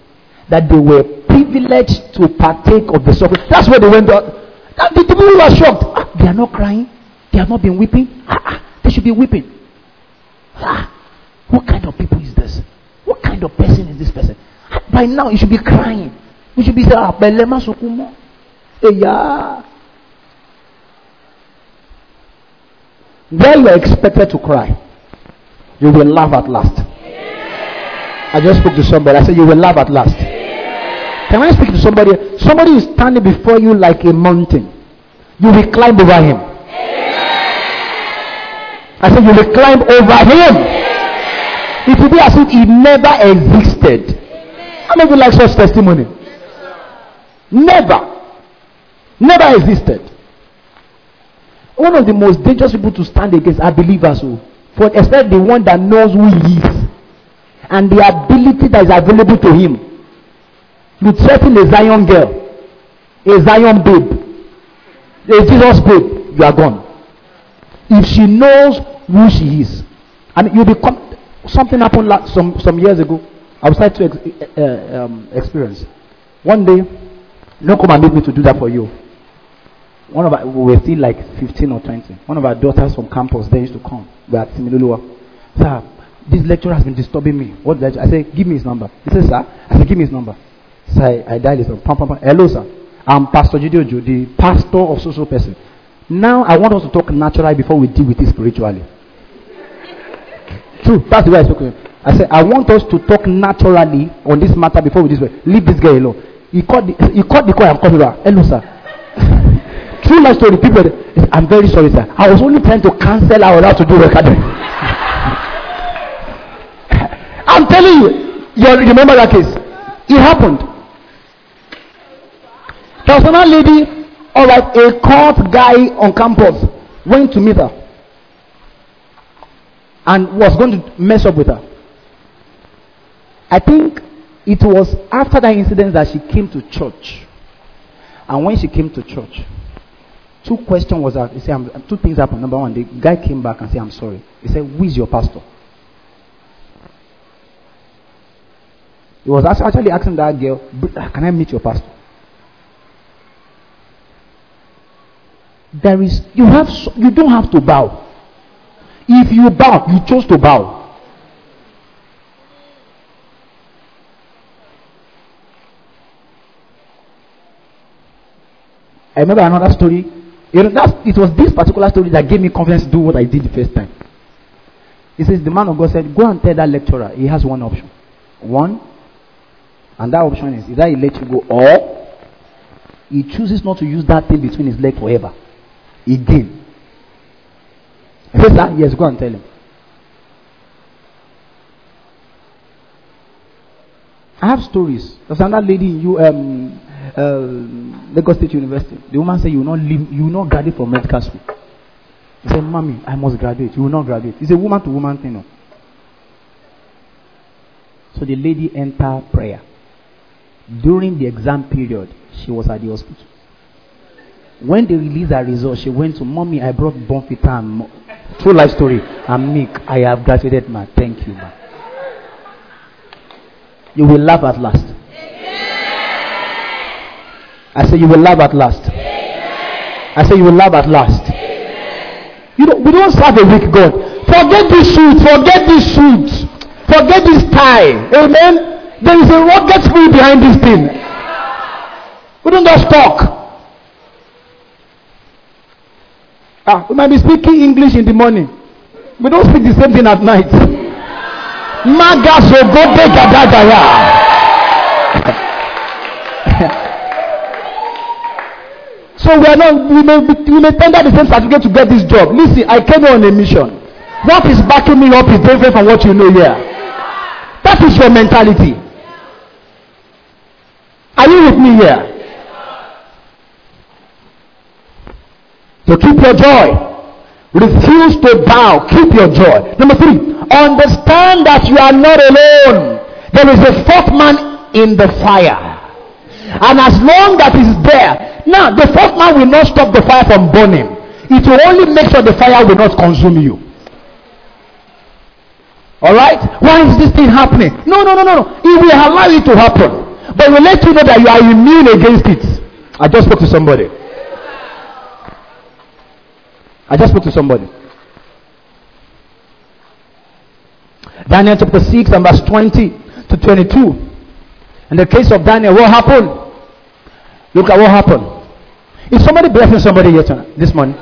B: That they were privileged to partake of the suffering. That's what they went on. The people were shocked. Ah, they are not crying. They have not been weeping. Ah, ah, they should be weeping. What kind of people is this? Kind of person is this person? By now, you should be crying. You should be saying, ah, Belema Sukumo. Yeah. Where you are expected to cry, you will laugh at last. I just spoke to somebody. I said, You will laugh at last. Can I speak to somebody? Somebody is standing before you like a mountain. You will climb over him. I said, You will climb over him. It will be as if he never existed. How many of you like such testimony? Never. Never existed. one of the most dangerous people to stand against are believers. Oh. For except the one that knows who he is and the ability that is available to him. You threaten a Zion girl, a Zion babe, a Jesus babe, you are gone. If she knows who she is, and you become something happened like some some years ago. I was trying to ex- uh, um, experience. One day, don't come and me to do that for you. One of our, we were still like 15 or 20. One of our daughters from campus, they used to come. We are at Similulua. Sir, this lecturer has been disturbing me. What lecture? I said, give me his number. He said, sir. I said, give me his number. So I, I dialed his number. Hello, sir. I'm Pastor Jidiojo, the pastor of social person. Now I want us to talk naturally before we deal with it spiritually. True. That's the way I spoke to him. I said, I want us to talk naturally on this matter before we this. Leave this guy alone. He called the, he called the call and called me back. Hello, sir. <laughs> True life story. People, I'm very sorry, sir. I was only trying to cancel our how to do recording. <laughs> I'm telling you, you remember that case. It happened. There was another lady, all right, a court guy on campus went to meet her and was going to mess up with her. I think it was after that incident that she came to church. And when she came to church, two questions was that he said, two things happened. Number one, the guy came back and said, I'm sorry. He said, Who is your pastor? He was actually asking that girl, ah, Can I meet your pastor? There is, you have, you don't have to bow. If you bow, you chose to bow. I remember another story. That's, it was this particular story that gave me confidence to do what I did the first time. He says, The man of God said, Go and tell that lecturer he has one option. One, and that option is either he lets you go or he chooses not to use that thing between his legs forever. Again. Said, yes, go and tell him. I have stories. There's another lady in you, um, uh, Lagos State University. The woman said, You will not leave, you will not graduate from medical school. He said, Mommy, I must graduate. You will not graduate. It's a woman to woman thing. So the lady entered prayer. During the exam period, she was at the hospital. When they released her result, she went to mommy. I brought Bonfita and true life story. I'm Nick. I have graduated, ma. Thank you, ma. You will laugh at last. I say you will laugh at last. I say you will laugh at last. You know, we don't serve a weak God. Forget this suit. Forget this suit. Forget this tie. Amen. There is a rocket spirit behind this thing. We don't just talk. Ah, we might be speaking English in the morning. We don't speak the same thing at night. Gadagaya. <laughs> so we are not we may, we may tender the same certificate to get this job. Listen, I came on a mission. What is backing me up is different from what you know here. That is your mentality. Are you with me here? So keep your joy. Refuse to bow. Keep your joy. Number three, understand that you are not alone. There is a fourth man in the fire. And as long that is there, now the fourth man will not stop the fire from burning. It will only make sure the fire will not consume you. Alright? Why is this thing happening? No, no, no, no, no. It will allow it to happen. But we let you know that you are immune against it. I just spoke to somebody. I just spoke to somebody. Daniel chapter 6 and verse 20 to 22. In the case of Daniel, what happened? Look at what happened. Is somebody blessing somebody here tonight, this morning?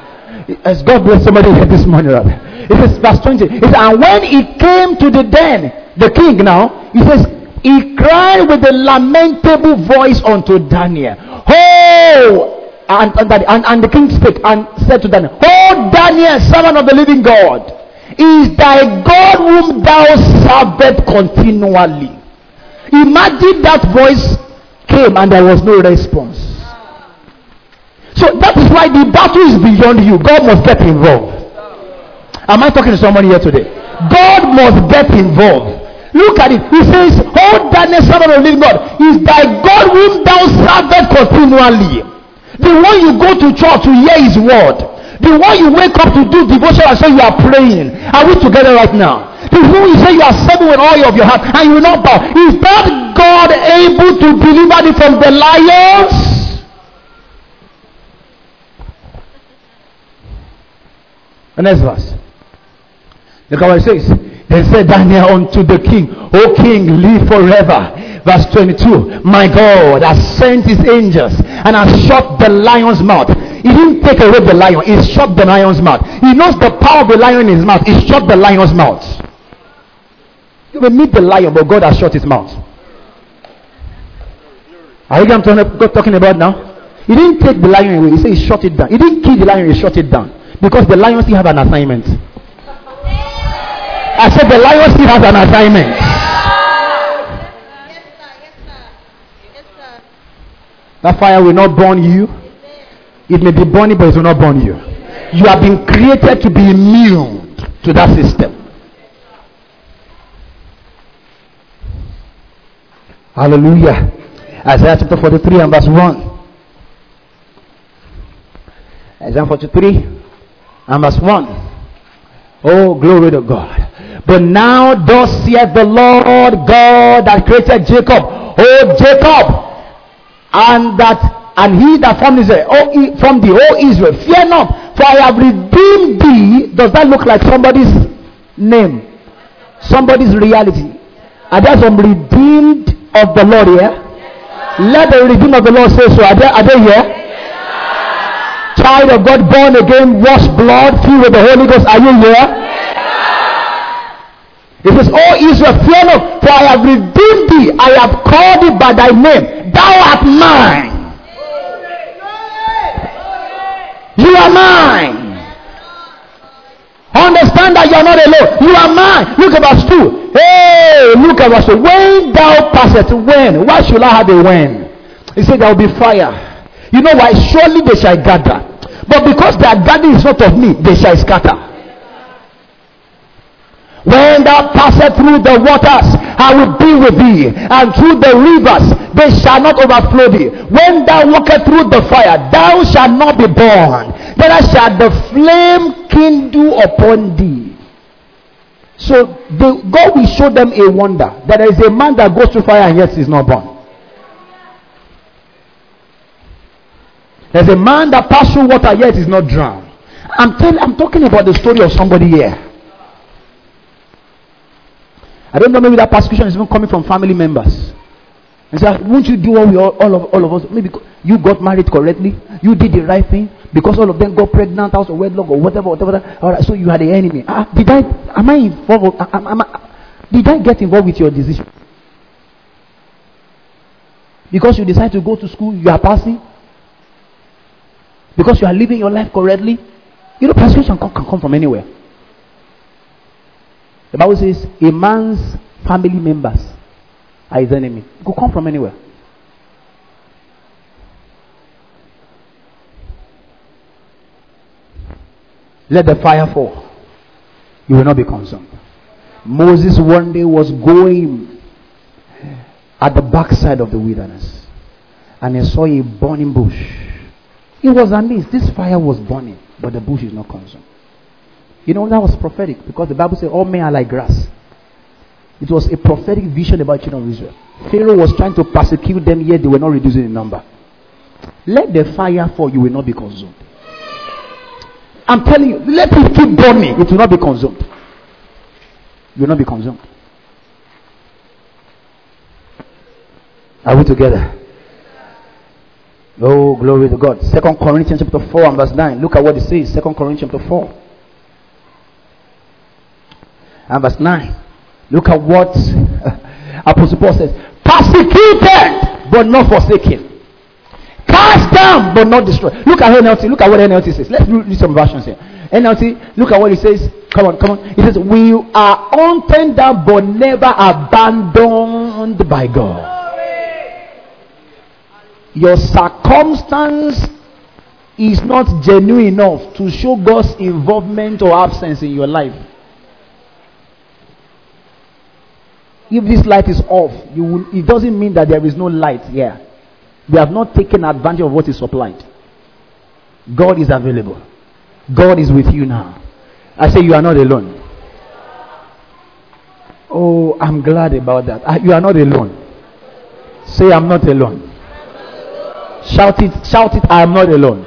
B: As God bless somebody here this morning, rather. It says, verse 20. It says, and when he came to the den, the king now, he says, he cried with a lamentable voice unto Daniel. Oh! And, and, and the king spake and said to Daniel, Oh Daniel, servant of the living God, is thy God whom thou servest continually. Imagine that voice came and there was no response. So that is why the battle is beyond you. God must get involved. Am I talking to someone here today? God must get involved. Look at it. He says, Oh, Daniel, son of the living God, is thy God whom thou servest continually. The one you go to church to hear his word. The one you wake up to do devotion and say you are praying. Are we together right now? The one you say you are serving with all of your heart and you will not bow. Is that God able to deliver thee from the lions? The next verse. Look what it says. Then said Daniel unto the king, O king, live forever. Verse 22. My God has sent his angels and has shut the lion's mouth. He didn't take away the lion, he shut the lion's mouth. He knows the power of the lion in his mouth. He shut the lion's mouth. You may meet the lion, but God has shut his mouth. Are you what I'm talking about now? He didn't take the lion away. He said he shut it down. He didn't kill the lion, he shut it down. Because the lion still have an assignment. I said the lion still has an assignment. That fire will not burn you. It may be burning, but it will not burn you. You have been created to be immune to that system. Hallelujah. Isaiah chapter 43 and verse 1. Isaiah 43 and verse 1. Oh, glory to God. But now thus saith the Lord God that created Jacob. Oh, Jacob. And that and he that formed Israel, oh, from the whole Israel, fear not, for I have redeemed thee. Does that look like somebody's name? Somebody's reality. Are there some redeemed of the Lord here? Let the redeemed of the Lord say so. Are they, are they here? child of God, born again, washed blood, filled with the Holy Ghost. Are you here? It says, Oh Israel, fear not, for I have redeemed thee. I have called thee by thy name. Thou art mine. You are mine. Understand that you are not alone. You are mine. Look at verse 2. Hey, look at verse 2. When thou passest, when? Why should I have a when? He said, There will be fire. You know why? Surely they shall gather. But because their gathering is not of me, they shall scatter. When thou passest through the waters, I will be with thee, and through the rivers, they shall not overflow thee. When thou walkest through the fire, thou shalt not be burned, neither shall the flame kindle upon thee. So God will show them a wonder that there is a man that goes through fire and yet is not burned. There's a man that passed through water yet is not drowned. I'm telling I'm talking about the story of somebody here. I don't know maybe that persecution is even coming from family members. And say, ah, won't you do what we all, all of all of us? Maybe you got married correctly, you did the right thing, because all of them got pregnant out of wedlock or whatever, whatever. All right, so you had the enemy. Ah, ah, did I? Am I involved? Am, am I, did I get involved with your decision? Because you decide to go to school, you are passing. Because you are living your life correctly. You know, persecution can, can come from anywhere. The Bible says a man's family members are his enemy. It could come from anywhere. Let the fire fall. You will not be consumed. Moses one day was going at the backside of the wilderness and he saw a burning bush it was amazed. This fire was burning, but the bush is not consumed. You know, that was prophetic because the Bible said all men are like grass. It was a prophetic vision about children of Israel. Pharaoh was trying to persecute them, yet they were not reducing in number. Let the fire fall, you will not be consumed. I'm telling you, let it keep burning, it will not be consumed. You will not be consumed. Are we together? Oh, glory to God. Second Corinthians chapter 4 and verse 9. Look at what it says. Second Corinthians chapter 4 and verse 9. Look at what <laughs> Apostle Paul says. Persecuted, but not forsaken. Cast down, but not destroyed. Look at NLT. Look at what NLT says. Let's read some versions here. NLT, look at what he says. Come on, come on. He says, We are hunted but never abandoned by God your circumstance is not genuine enough to show God's involvement or absence in your life. If this light is off, will, it doesn't mean that there is no light here. We have not taken advantage of what is supplied. God is available. God is with you now. I say you are not alone. Oh, I'm glad about that. Ah, you are not alone. Say, I'm not alone. Shout it, shout it, I am not alone.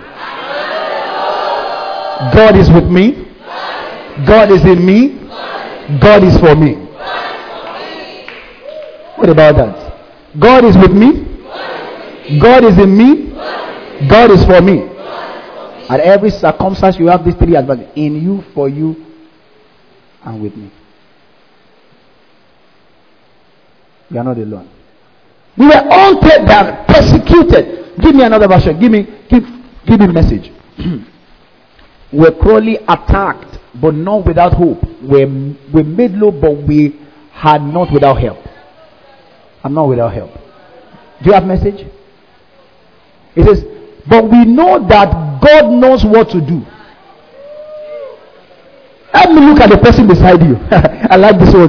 B: God is with me. God is in me. God is for me. What about that? God is with me. God is in me. God is for me. At every circumstance, you have these three advantages in you, for you, and with me. You are not alone. We were all persecuted. Give me another version. Give me, give, give me message. <clears throat> we're cruelly attacked, but not without hope. We're, we made low, but we had not without help. I'm not without help. Do you have message? It says, but we know that God knows what to do. Let me look at the person beside you. <laughs> I like this one.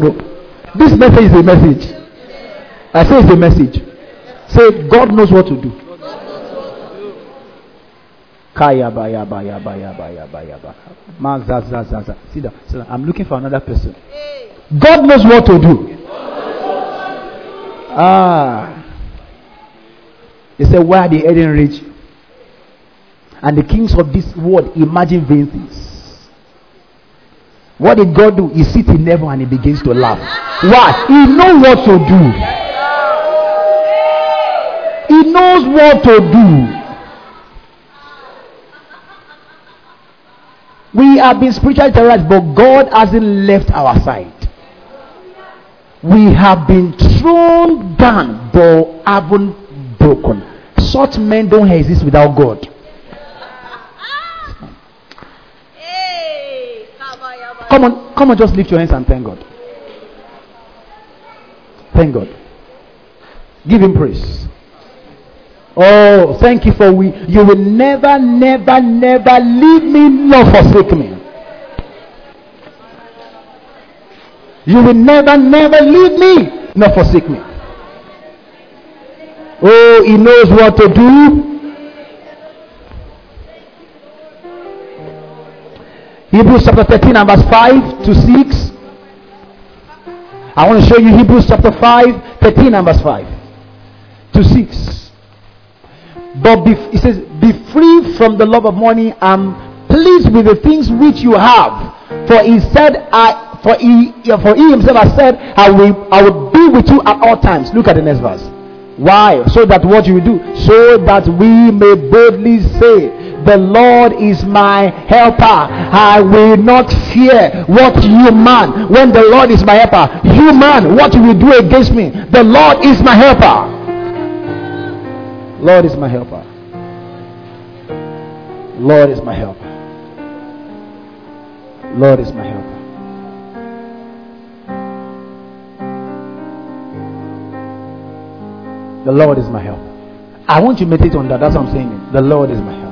B: This message is a message. I say it's a message. Say, God knows what to do. Kaya baya baya baya baya baya baya. Sit down. Sit down. I'm looking for another person. God knows what to do. Ah. He said, Why are the Eden rich? And the kings of this world imagine vain things. What did God do? He sits in heaven and he begins to laugh. Why? He knows what to do. He knows what to do. We have been spiritually terrorized, but God hasn't left our side. We have been thrown down, but haven't broken. Such men don't exist without God. Come on, come on, just lift your hands and thank God. Thank God. Give him praise. Oh, thank you for we. You will never, never, never leave me nor forsake me. You will never, never leave me nor forsake me. Oh, he knows what to do. Hebrews chapter 13 and verse 5 to 6. I want to show you Hebrews chapter 5, 13 and verse 5 to 6. But be, he says, Be free from the love of money and pleased with the things which you have. For he said, I for he for he himself has said, I will I will be with you at all times. Look at the next verse. Why? So that what you will do, so that we may boldly say, The Lord is my helper. I will not fear what you man. When the Lord is my helper, you man, what will you do against me? The Lord is my helper. Lord is my helper. Lord is my helper. Lord is my helper. The Lord is my help. I want you to meditate on that. That's what I'm saying. The Lord is my help.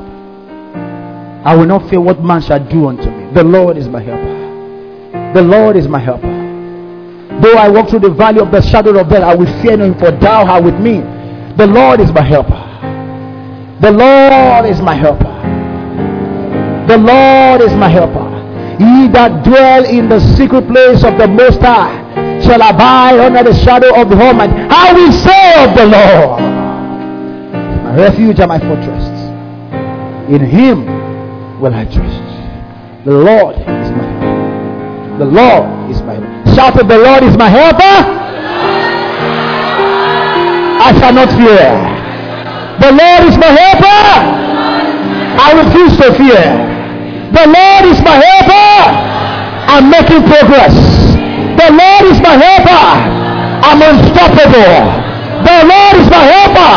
B: I will not fear what man shall do unto me. The Lord is my helper. The Lord is my helper. Though I walk through the valley of the shadow of death, I will fear no for thou art with me. The Lord is my helper. The Lord is my helper. The Lord is my helper. He that dwell in the secret place of the Most High shall abide under the shadow of the Almighty. I will say of the Lord, my refuge and my fortress. In Him will I trust. The Lord is my helper. The Lord is my helper. Shout the Lord is my helper. I shall not fear. The Lord is my helper. I refuse to fear. The Lord is my helper. I'm making progress. The Lord is my helper. I'm unstoppable. The Lord is my helper.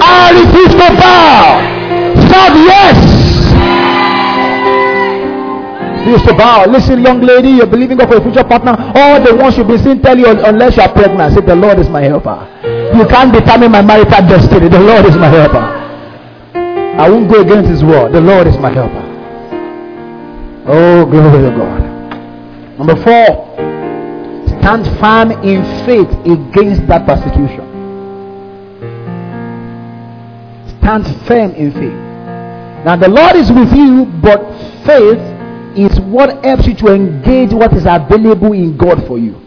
B: I refuse to bow. Shout yes. Refuse to bow. Listen, young lady, you're believing God for a future partner. All the ones you've been seeing tell you unless you are pregnant, say the Lord is my helper. You can't determine my marital destiny. The Lord is my helper. I won't go against his word. The Lord is my helper. Oh, glory to God. Number four, stand firm in faith against that persecution. Stand firm in faith. Now, the Lord is with you, but faith is what helps you to engage what is available in God for you.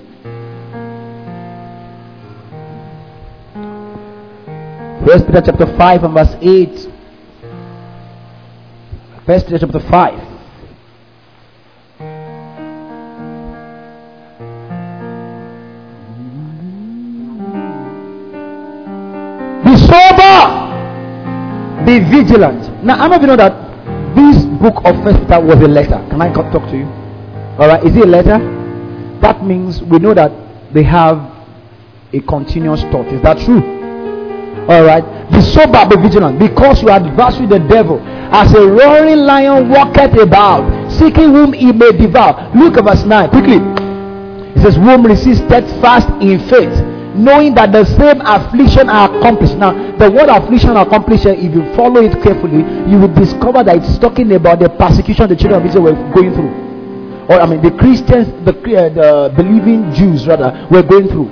B: First Peter chapter 5 and verse 8. First Peter chapter 5. Be vigilant. Now, I know you know that this book of First Peter was a letter. Can I talk to you? All right. Is it a letter? That means we know that they have a continuous thought. Is that true? All right. Be sober, be vigilant, because you your adversary, the devil, as a roaring lion, walketh about, seeking whom he may devour. Look at verse 9 quickly. It says, Whom resist steadfast in faith, knowing that the same affliction are accomplished. Now, the word affliction accomplished, if you follow it carefully, you will discover that it's talking about the persecution the children of Israel were going through. Or, I mean, the Christians, the, uh, the believing Jews, rather, were going through.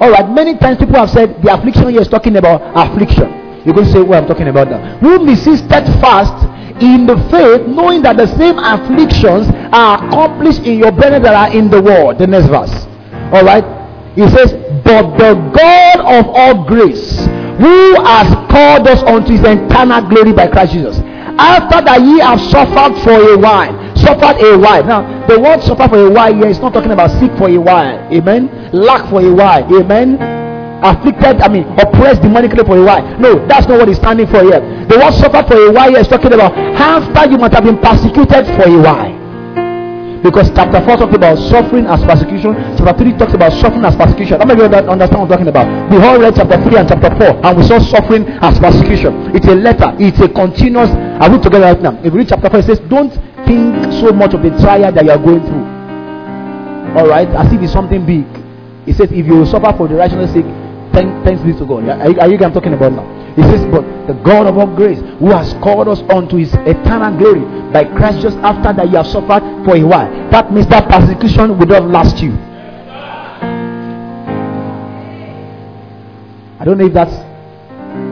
B: All right, many times people have said the affliction here is talking about affliction. You're going to say, Well, I'm talking about that. Who be steadfast in the faith, knowing that the same afflictions are accomplished in your brethren that are in the world. The next verse. All right, he says, But the God of all grace, who has called us unto his eternal glory by Christ Jesus, after that ye have suffered for a while, suffered a while. Now, the word suffer for a while here is not talking about sick for a while. Amen. Lack for a while. Amen. Afflicted, I mean, oppressed demonically for a while. No, that's not what he's standing for here. The word suffer for a while here is talking about after you must have been persecuted for a while. Because chapter 4 talks about suffering as persecution. Chapter 3 talks about suffering as persecution. How many of you understand what I'm talking about? We all read chapter 3 and chapter 4 and we saw suffering as persecution. It's a letter. It's a continuous. Are we together right now? If you read chapter 4, it says, don't think so much of the trial that you are going through. Alright? As if it's something big. It says, if you suffer for the righteousness sake, thank, thanks be to God. Are you, are you I'm talking about now? He says, But the God of all grace, who has called us unto his eternal glory by Christ just after that you have suffered for a while. That means that persecution will not last you. I don't know if that's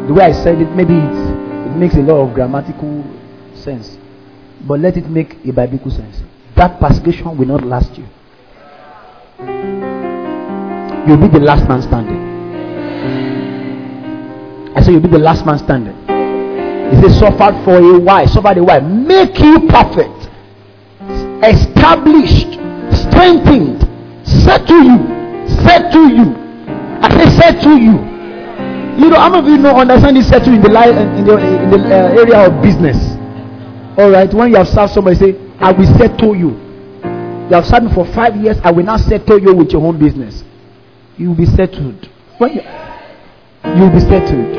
B: the way I said it, maybe it makes a lot of grammatical sense. But let it make a biblical sense. That persecution will not last you. You'll be the last man standing. I say you'll be the last man standing. He says, suffered for a while, suffered a while. Make you perfect, established, strengthened, settle you, settle you. I say settle you. You know, how many of you know understand this settle in the life in the, in the uh, area of business? All right, when you have served somebody, say, I will settle you. You have served me for five years, I will now settle you with your own business. You will be settled. When you, you will be settled.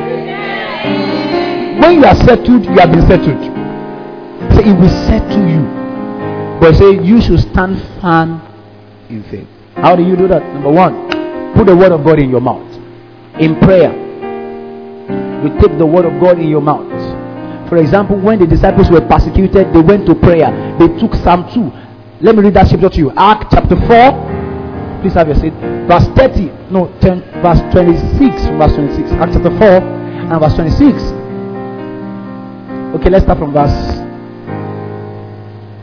B: When you are settled, you have been settled. Say, it will settle you. But say, you should stand firm in faith. How do you do that? Number one, put the word of God in your mouth. In prayer, you take the word of God in your mouth. For example, when the disciples were persecuted, they went to prayer. They took Psalm 2. Let me read that scripture to you. Act chapter 4. Please have your seat. Verse 30. No, 10, verse 26 from verse 26. Act chapter 4 and verse 26. Okay, let's start from verse.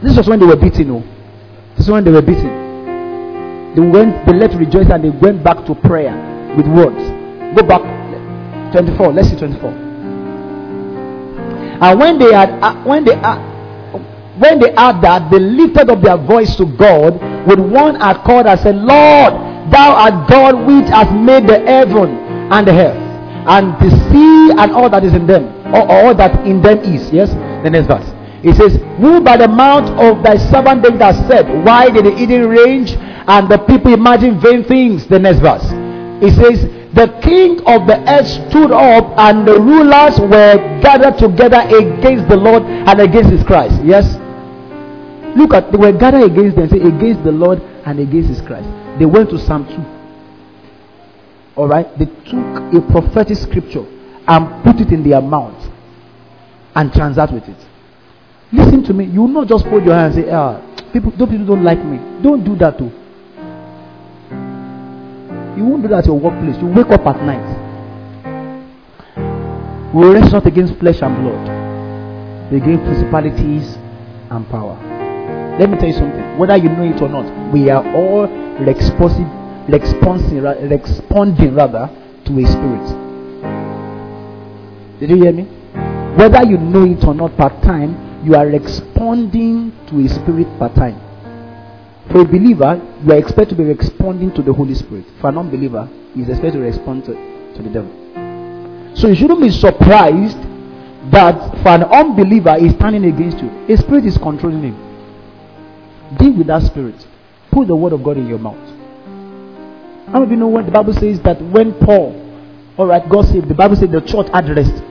B: This was when they were beaten. No, this is when they were beaten. They went, they left rejoice and they went back to prayer with words. Go back 24. Let's see 24. And when they had, uh, when they uh, when they had that, they lifted up their voice to God with one accord and said, Lord, thou art God which has made the heaven and the earth, and the sea and all that is in them, or all that in them is. Yes? The next verse. It says, Who by the mouth of thy servant David has said, Why did the Eden range and the people imagine vain things? The next verse. It says, The king of the earth stood up, and the rulers were gathered together against the Lord and against his Christ. Yes? Look at they were gathered against them, say against the Lord and against his Christ. They went to Psalm 2. Alright? They took a prophetic scripture and put it in their mouth. and transact with it. Listen to me. You will not just fold your hands and say, ah, people, those people don't like me. Don't do that too. You won't do that at your workplace. You wake up at night. We rest not against flesh and blood, but against principalities and power. Let me tell you something. Whether you know it or not, we are all responsive, responding, responding rather to a spirit. Did you hear me? Whether you know it or not, part time, you are responding to a spirit part time. For a believer, you are expected to be responding to the Holy Spirit. For an unbeliever, he is expected to respond to, to the devil. So you shouldn't be surprised that for an unbeliever is standing against you. A spirit is controlling him. Deal with that spirit. Put the word of God in your mouth. How many you know what the Bible says that when Paul, all right, God said, the Bible said the church rest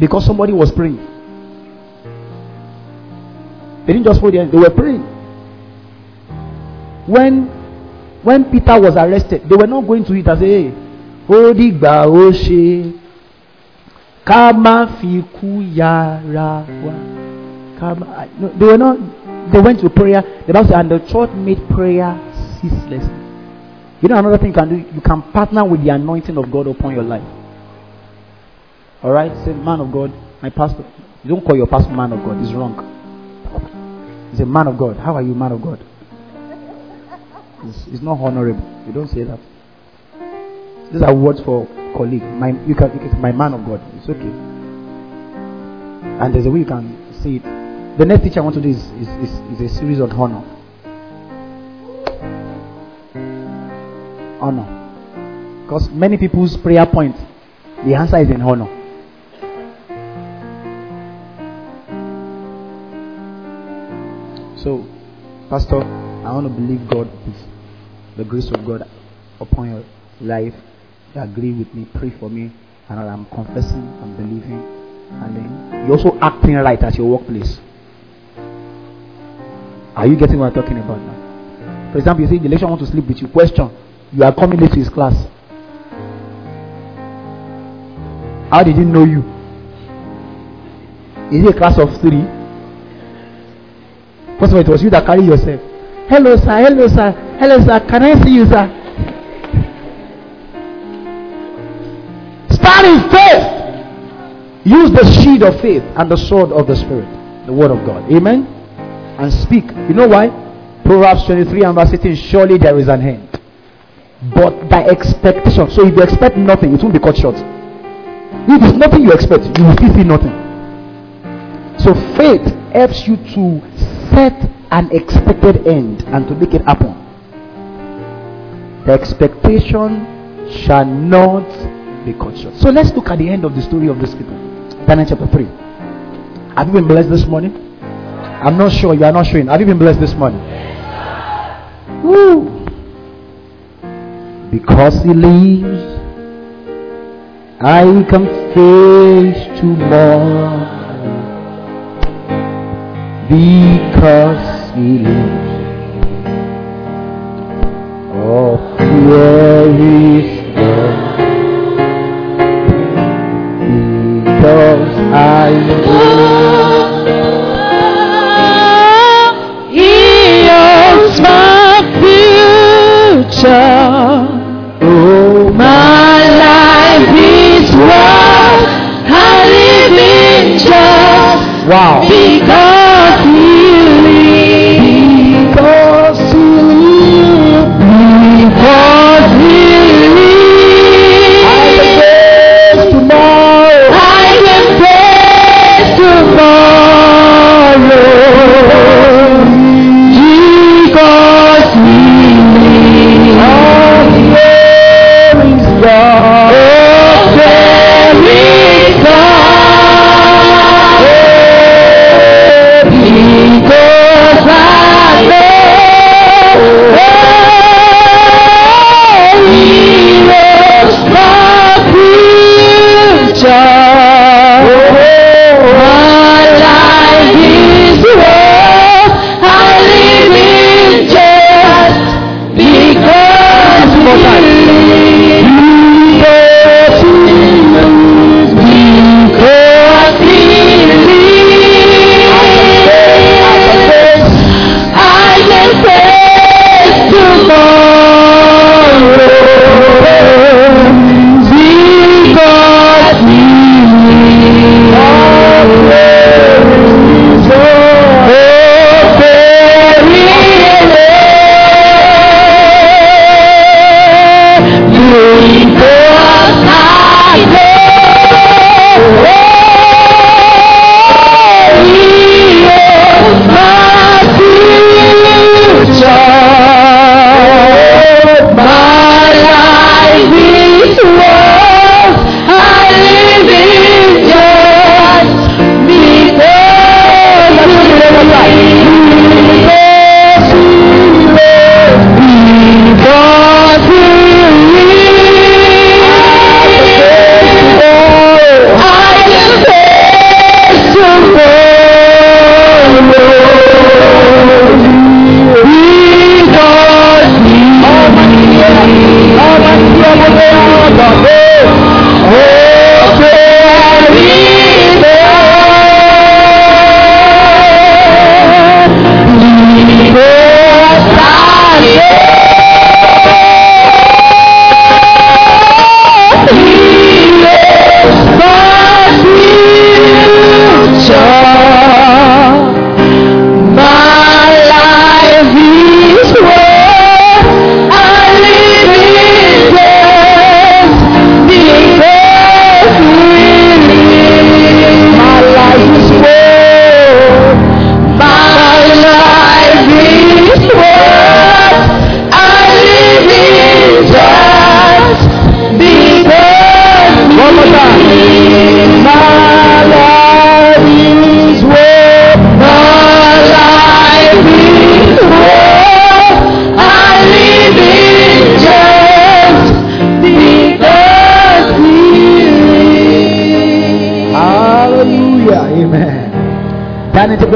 B: because somebody was praying. They didn't just hold their they were praying. When when Peter was arrested, they were not going to it and say, Hey, ó ṣe ká yára wa. No, they were not they went to prayer. The Bible and the church made prayer ceaselessly. You know another thing you can do? You can partner with the anointing of God upon your life. Alright? Say, man of God, my pastor. You don't call your pastor man of God, it's wrong. He's a man of God. How are you, man of God? It's, it's not honorable. You don't say that. These are words for colleague. My, you can, you can, my man of God. It's okay. And there's a way you can say it. The next teaching I want to do is, is, is, is a series on honor. Honor. Because many people's prayer point, the answer is in honor. So, Pastor, I want to believe God with the grace of God upon your life. You agree with me, pray for me, and I'm confessing I'm believing. And then you're also acting right at your workplace. Are you getting what I'm talking about now? For example, you say the lecturer want to sleep with you. Question: You are coming late to his class. How did he know you? Is it a class of three? First of all, it was you that carried yourself. Hello, sir. Hello, sir. Hello, sir. Can I see you, sir? Stand in faith. Use the shield of faith and the sword of the Spirit, the Word of God. Amen. And speak. You know why? Proverbs 23 and verse 18 Surely there is an end. But by expectation. So if you expect nothing, it won't be cut short. If there's nothing you expect, you will still see nothing. So faith helps you to set an expected end and to make it happen. The expectation shall not be cut short. So let's look at the end of the story of this people. Daniel chapter 3. Have you been blessed this morning? I'm not sure. You are not showing. Have you been blessed this morning? Woo! Because he lives, I can face tomorrow because he lives. Oh, where is God? Because I wow.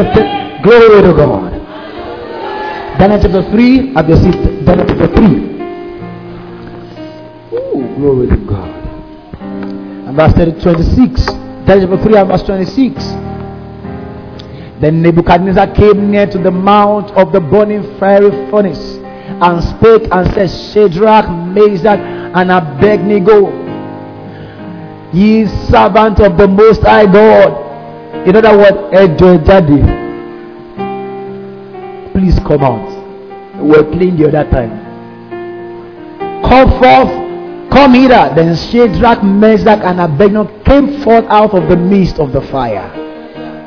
B: 10. Glory to God. Daniel chapter 3, have your seat. Daniel chapter 3. Ooh, glory to God. And verse 26. Daniel chapter 3 and verse 26. Then Nebuchadnezzar came near to the mouth of the burning fiery furnace and spake and said, Shadrach, Meshach, and Abednego, ye servant of the Most High God. In other words, Ejo Daddy, please come out. We were playing the other time. Come forth, come hither. Then Shadrach, Meshach, and Abednego came forth out of the midst of the fire.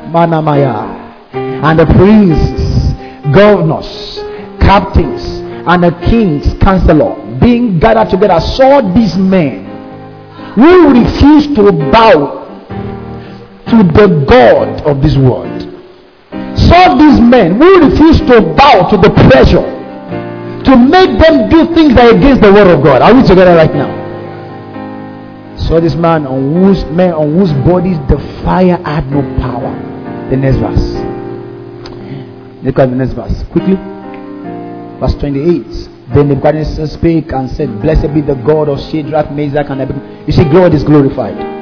B: Manamaya. And the princes, governors, captains, and the king's counselor being gathered together saw these men who refused to bow to the God of this world. Saw these men who refused to bow to the pressure to make them do things that are against the word of God. Are we together right now? Saw this man on whose men on whose bodies the fire had no power. The next verse. Look at the next verse. Quickly. Verse 28. Then the Nebuchadnezzar spake and said, Blessed be the God of Shadrach, Meshach, and Abednego. You see, God is glorified.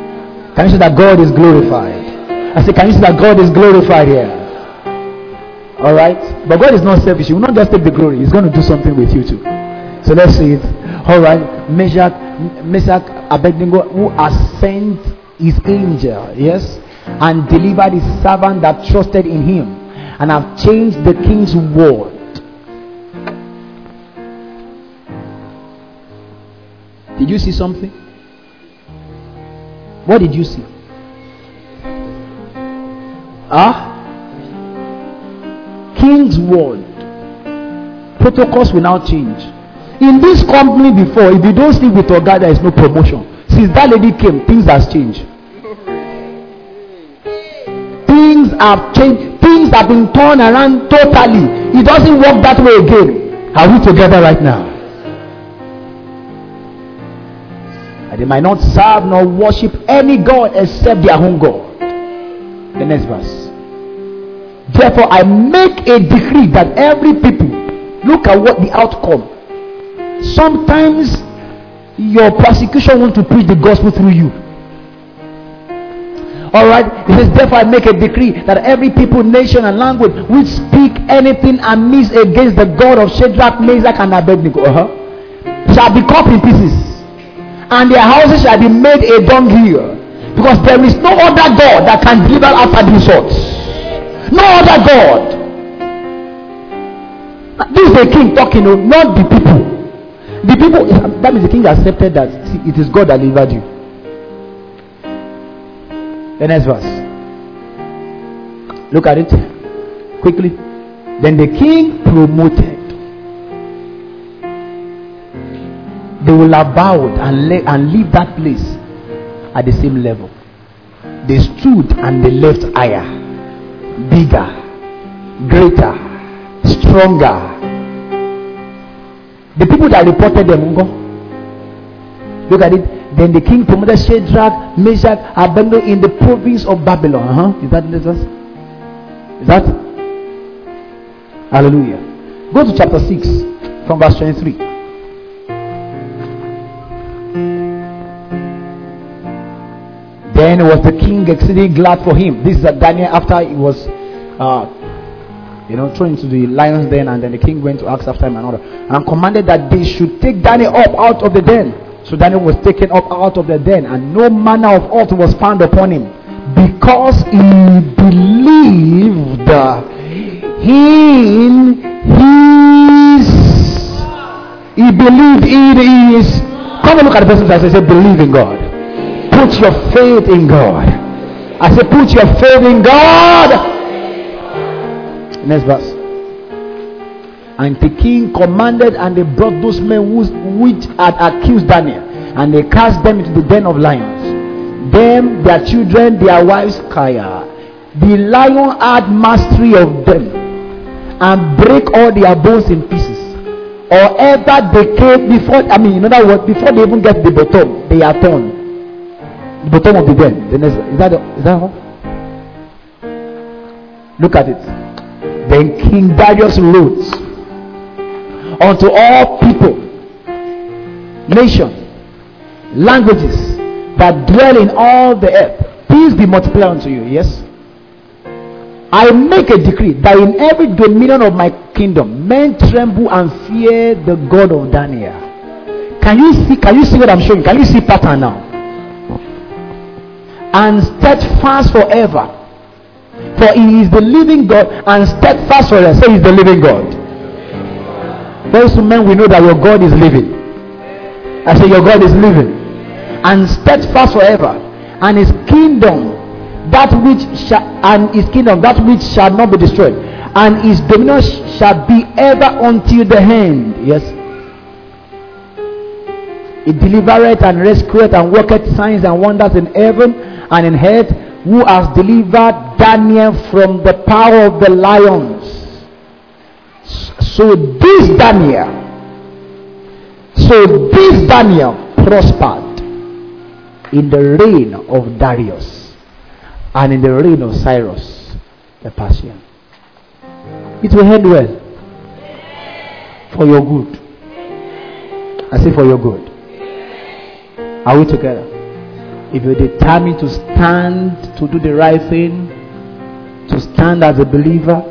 B: Can you see that God is glorified? I say, Can you see that God is glorified here? Alright? But God is not selfish. He will not just take the glory, He's going to do something with you too. So let's see it. Alright. Meshach, Meshach, Abednego, who has sent his angel, yes, and delivered his servant that trusted in him, and have changed the king's word Did you see something? What did you see? Ah? King's word. Protocols will now change. In this company before, if you don't sleep with your guy, there is no promotion. Since that lady came, things has changed. Things have changed. Things have been turned around totally. It doesn't work that way again. Are we together right now? And they might not serve nor worship any God except their own God. The next verse. Therefore, I make a decree that every people look at what the outcome. Sometimes your persecution want to preach the gospel through you. All right. He says, therefore, I make a decree that every people, nation, and language which speak anything amiss against the God of Shadrach, Meshach, and Abednego uh-huh, shall be cut in pieces and their houses shall be made a dunghill because there is no other God that can deliver after these sorts. No other God. This is the king talking, oh, not the people. The people, that means the king accepted that it is God that delivered you. The next verse. Look at it quickly. Then the king promoted they will bowed and, le- and leave that place at the same level. They stood and they left higher, bigger, greater, stronger. The people that reported them, go. Look at it. Then the king promoted Shadrach, Meshach, Abednego in the province of Babylon. Uh-huh. Is that verse? Is that? Hallelujah. Go to chapter 6 from verse 23. Then was the king exceeding glad for him. This is Daniel after he was, uh, you know, thrown into the lions den, and then the king went to ask after him and order, and commanded that they should take Daniel up out of the den. So Daniel was taken up out of the den, and no manner of ought was found upon him, because he believed in his. He believed in his. Come and look at the person that says, "Believe in God." Put your faith in God. I say, put your faith in God. Next verse. And the king commanded, and they brought those men which had accused Daniel, and they cast them into the den of lions. Them, their children, their wives, Kaya. The lion had mastery of them, and break all their bones in pieces. Or ever they came before, I mean, in other words, before they even get to the bottom, they are torn the bottom of the den. The next, is that is that all? Look at it. Then King Darius wrote unto all people, nation, languages that dwell in all the earth, peace be multiplied unto you. Yes? I make a decree that in every dominion of my kingdom, men tremble and fear the God of Daniel. Can you see? Can you see what I'm showing? Can you see pattern now? And steadfast forever, for He is the living God, and steadfast forever. Say He's the living God. Soon, men, we know that your God is living. I say your God is living, and steadfast forever, and His kingdom that which shall and his kingdom that which shall not be destroyed and his dominion shall be ever until the end yes he delivereth and rescueth and worketh signs and wonders in heaven and in earth who has delivered daniel from the power of the lions so this daniel so this daniel prospered in the reign of darius and in the reign of Cyrus the Persian. It will end well for your good. I say for your good. Are we together? If you're determined to stand to do the right thing, to stand as a believer,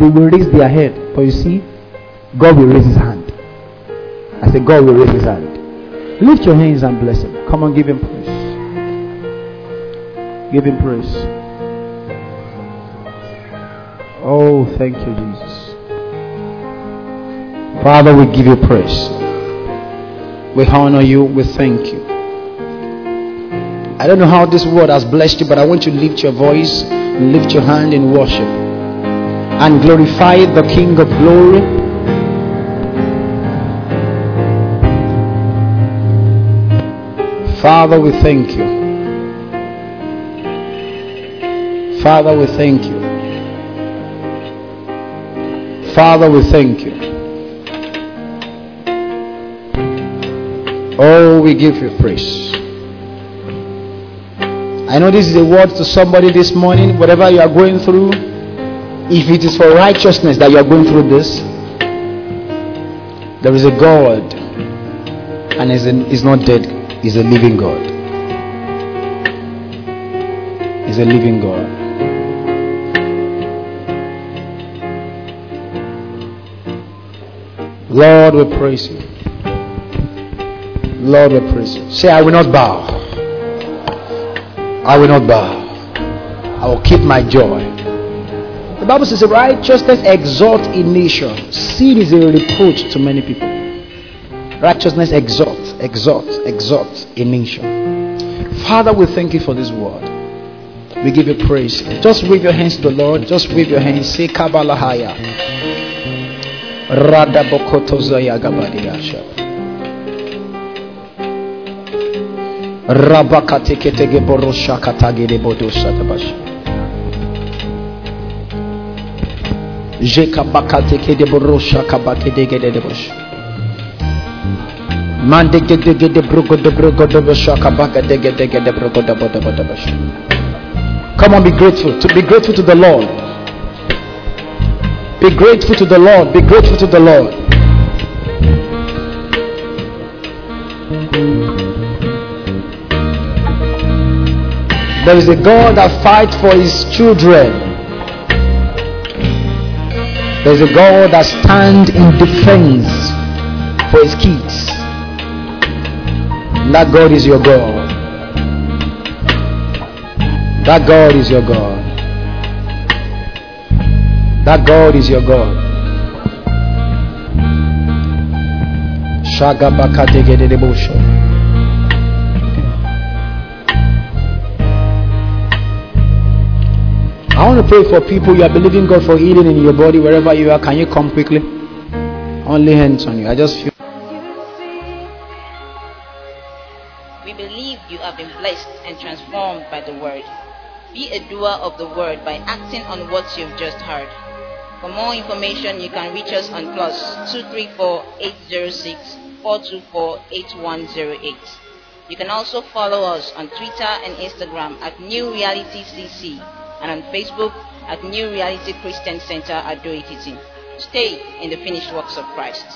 B: they will raise their head. But you see, God will raise his hand. I say, God will raise his hand. Lift your hands and bless him. Come on, give him praise. Give him praise. Oh, thank you, Jesus. Father, we give you praise. We honor you. We thank you. I don't know how this word has blessed you, but I want you to lift your voice, lift your hand in worship, and glorify the King of glory. Father, we thank you. Father, we thank you. Father, we thank you. Oh, we give you praise. I know this is a word to somebody this morning, whatever you are going through. If it is for righteousness that you are going through this, there is a God, and He's not dead, He's a living God. He's a living God. Lord, we praise you. Lord, we praise you. Say, I will not bow. I will not bow. I will keep my joy. The Bible says, righteousness exalt a nation. Sin is a reproach to many people. Righteousness exalts, exalts, exalts a nation. Father, we thank you for this word. We give you praise. Just wave your hands to the Lord. Just wave your hands. Say Kabbalahaya. Rada bokotoza Come on, be grateful. To be grateful to the Lord. Be grateful to the Lord. Be grateful to the Lord. There is a God that fights for his children. There is a God that stands in defense for his kids. And that God is your God. That God is your God. That God is your God. I want to pray for people. You are believing God for healing in your body wherever you are. Can you come quickly? Only hands on you. I just feel.
A: We believe you have been blessed and transformed by the word. Be a doer of the word by acting on what you've just heard. For more information, you can reach us on plus 234 806 424 8108. You can also follow us on Twitter and Instagram at New Reality CC and on Facebook at New Reality Christian Center at Ado-Ekiti. Stay in the finished works of Christ.